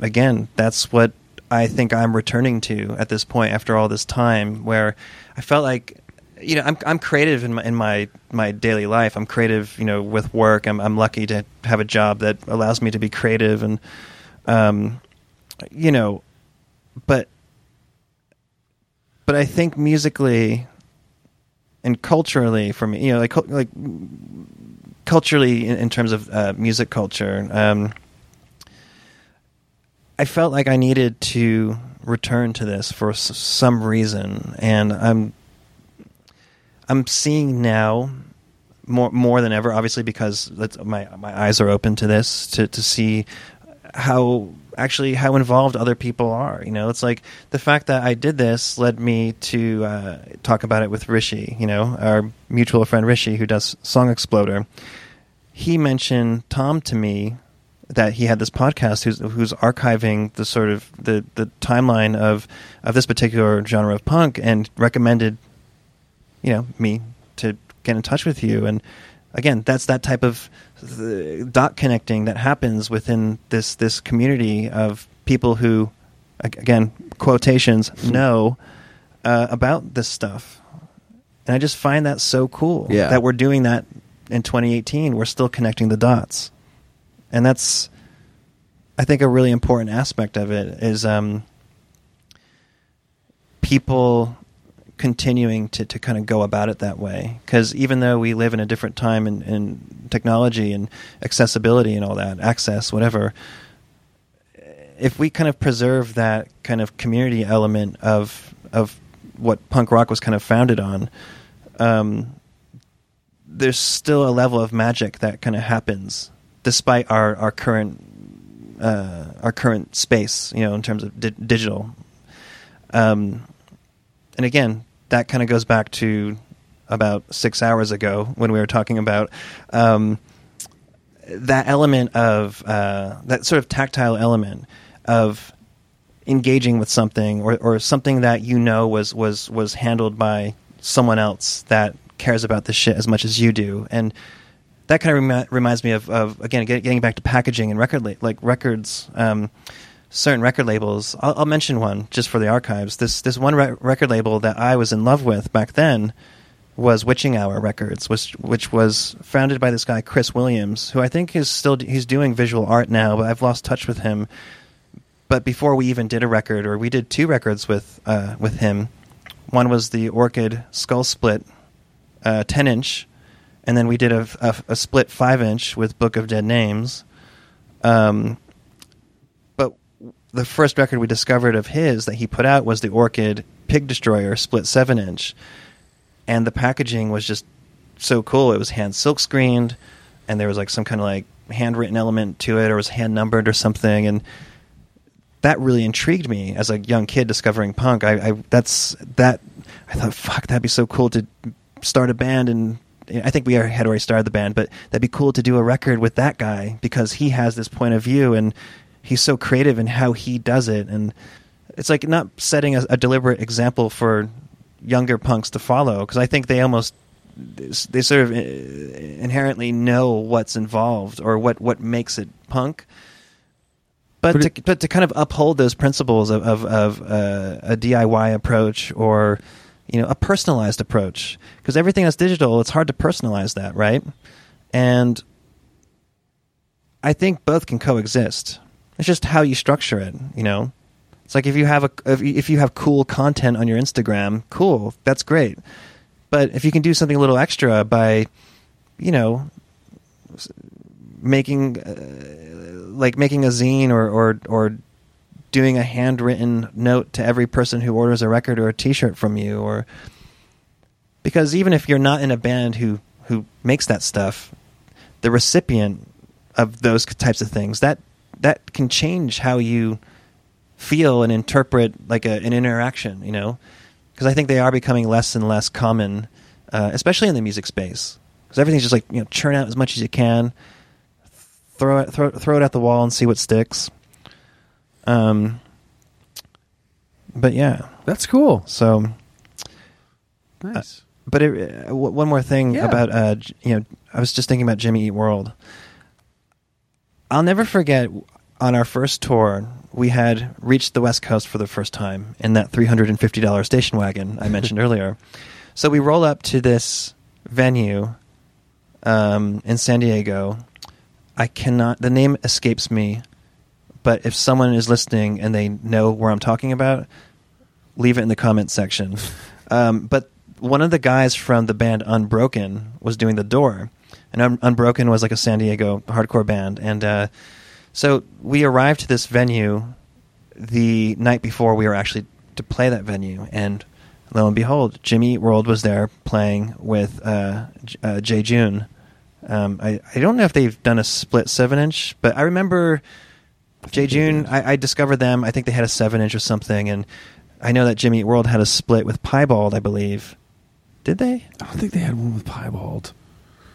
again that's what i think i'm returning to at this point after all this time where i felt like you know i'm i'm creative in my in my my daily life i'm creative you know with work i'm i'm lucky to have a job that allows me to be creative and um you know but but i think musically and culturally for me, you know, like like culturally in, in terms of uh, music culture, um, I felt like I needed to return to this for s- some reason, and I'm I'm seeing now more more than ever, obviously, because my my eyes are open to this to to see how actually how involved other people are. You know, it's like the fact that I did this led me to uh, talk about it with Hrishi. You know, our mutual friend Hrishi, who does Song Exploder. He mentioned Tom to me that he had this podcast who's who's archiving the sort of the the timeline of of this particular genre of punk and recommended you know me to get in touch with you and again that's that type of dot connecting that happens within this this community of people who again quotations know uh, about this stuff. And i just find that so cool
Yeah.
that we're doing that in 2018 we're still connecting the dots. And that's i think a really important aspect of it is um, people continuing to, to kind of go about it that way because even though we live in a different time in, in technology and accessibility and all that access whatever if we kind of preserve that kind of community element of of what punk rock was kind of founded on um, there's still a level of magic that kind of happens despite our our current uh, our current space, you know, in terms of di- digital. Um, and again, that kind of goes back to about six hours ago when we were talking about um, that element of uh, that sort of tactile element of engaging with something or, or something that you know was was was handled by someone else that cares about this shit as much as you do. And that kind of remi- reminds me of, of again get, getting back to packaging and record la- like records um, certain record labels I'll, I'll mention one just for the archives this this one re- record label that I was in love with back then was Witching Hour Records, which which was founded by this guy Chris Williams, who I think is still he's doing visual art now, but I've lost touch with him. But before we even did a record, or we did two records with uh, with him, one was the Orchid Skull Split, uh, ten inch, and then we did a, a, a split five inch with Book of Dead Names. Um, the first record we discovered of his that he put out was the Orchid Pig Destroyer split seven inch, and the packaging was just so cool. It was hand silk screened, and there was like some kind of like handwritten element to it, or was hand numbered or something, and that really intrigued me as a young kid discovering punk. I, I that's that I thought, fuck, that'd be so cool to start a band and. I think we had already started the band, but that'd be cool to do a record with that guy because he has this point of view and he's so creative in how he does it. And it's like not setting a, a deliberate example for younger punks to follow because I think they almost they sort of uh, inherently know what's involved or what what makes it punk. But,
But
to,
it-
but to kind of uphold those principles of of, of uh, a DIY approach or you know a personalized approach because everything that's digital it's hard to personalize that right and I think both can coexist. It's just how you structure it, you know. It's like if you have a if you, have cool content on your Instagram, cool, that's great. But if you can do something a little extra by, you know, making uh, like making a zine or or or doing a handwritten note to every person who orders a record or a T-shirt from you, or because even if you're not in a band who who makes that stuff, the recipient of those types of things that that can change how you feel and interpret like a, an interaction you know because i think they are becoming less and less common uh, especially in the music space because everything's just like you know churn out as much as you can throw it throw, throw it at the wall and see what sticks um but yeah
That's cool.
so
Nice.
but it, uh, w- one more thing
Yeah.
about uh, you know, I was just thinking about Jimmy Eat World. I'll never forget on our first tour, we had reached the West Coast for the first time in that three hundred and fifty dollars station wagon I mentioned [laughs] earlier. So we roll up to this venue um, in San Diego. I cannot. The name escapes me, but if someone is listening and they know where I'm talking about, leave it in the comments section. [laughs] Um, but one of the guys from the band Unbroken was doing the door, and Un- Unbroken was like a San Diego hardcore band, and uh, so we arrived to this venue the night before we were actually to play that venue, and lo and behold, Jimmy World was there playing with uh, J- uh, Jejune. Um, I I don't know if they've done a split seven inch, but I remember Jejune. I, I discovered them. I think they had a seven inch or something, and I know that Jimmy Eat World had a split with Piebald. I believe. Did they?
I don't think they had one with Piebald.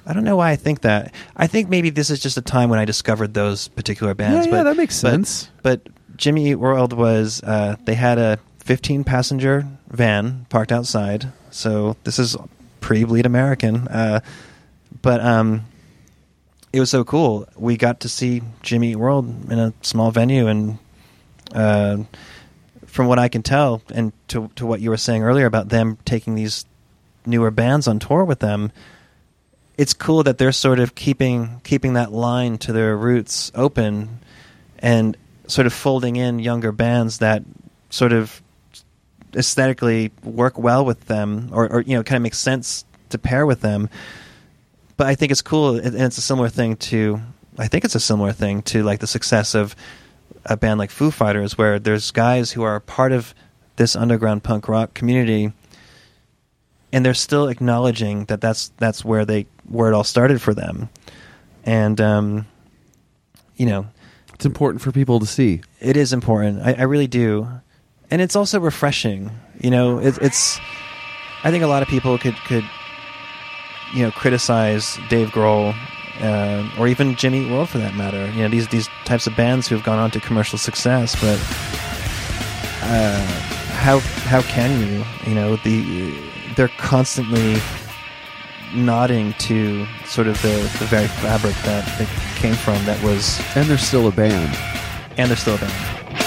I don't know why I think that. I think maybe this is just a time when I discovered those particular bands.
Yeah,
but,
yeah, that makes
but-
sense.
But, Jimmy Eat World was uh, they had a 15 passenger van parked outside. So this is pre Bleed American. Uh, but um, it was so cool. We got to see Jimmy Eat World in a small venue, and uh, from what I can tell, and to to what you were saying earlier about them taking these newer bands on tour with them, it's cool that they're sort of keeping keeping that line to their roots open and sort of folding in younger bands that sort of aesthetically work well with them or, or you know kind of makes sense to pair with them. But i think it's cool and it's a similar thing to i think it's a similar thing to like the success of a band like foo fighters where there's guys who are part of this underground punk rock community and they're still acknowledging that that's that's where they where it all started for them and um you know
It's important for people to see.
it is important. I, I really do, and it's also refreshing. You know, it, it's. I think a lot of people could could, you know, criticize Dave Grohl, uh, or even Jimmy Eat World for that matter. You know, these these types of bands who have gone on to commercial success, but uh, how how can you? You know, the they're constantly nodding to sort of the, the very fabric that it came from that was
And they're still a band.
and they're still a band.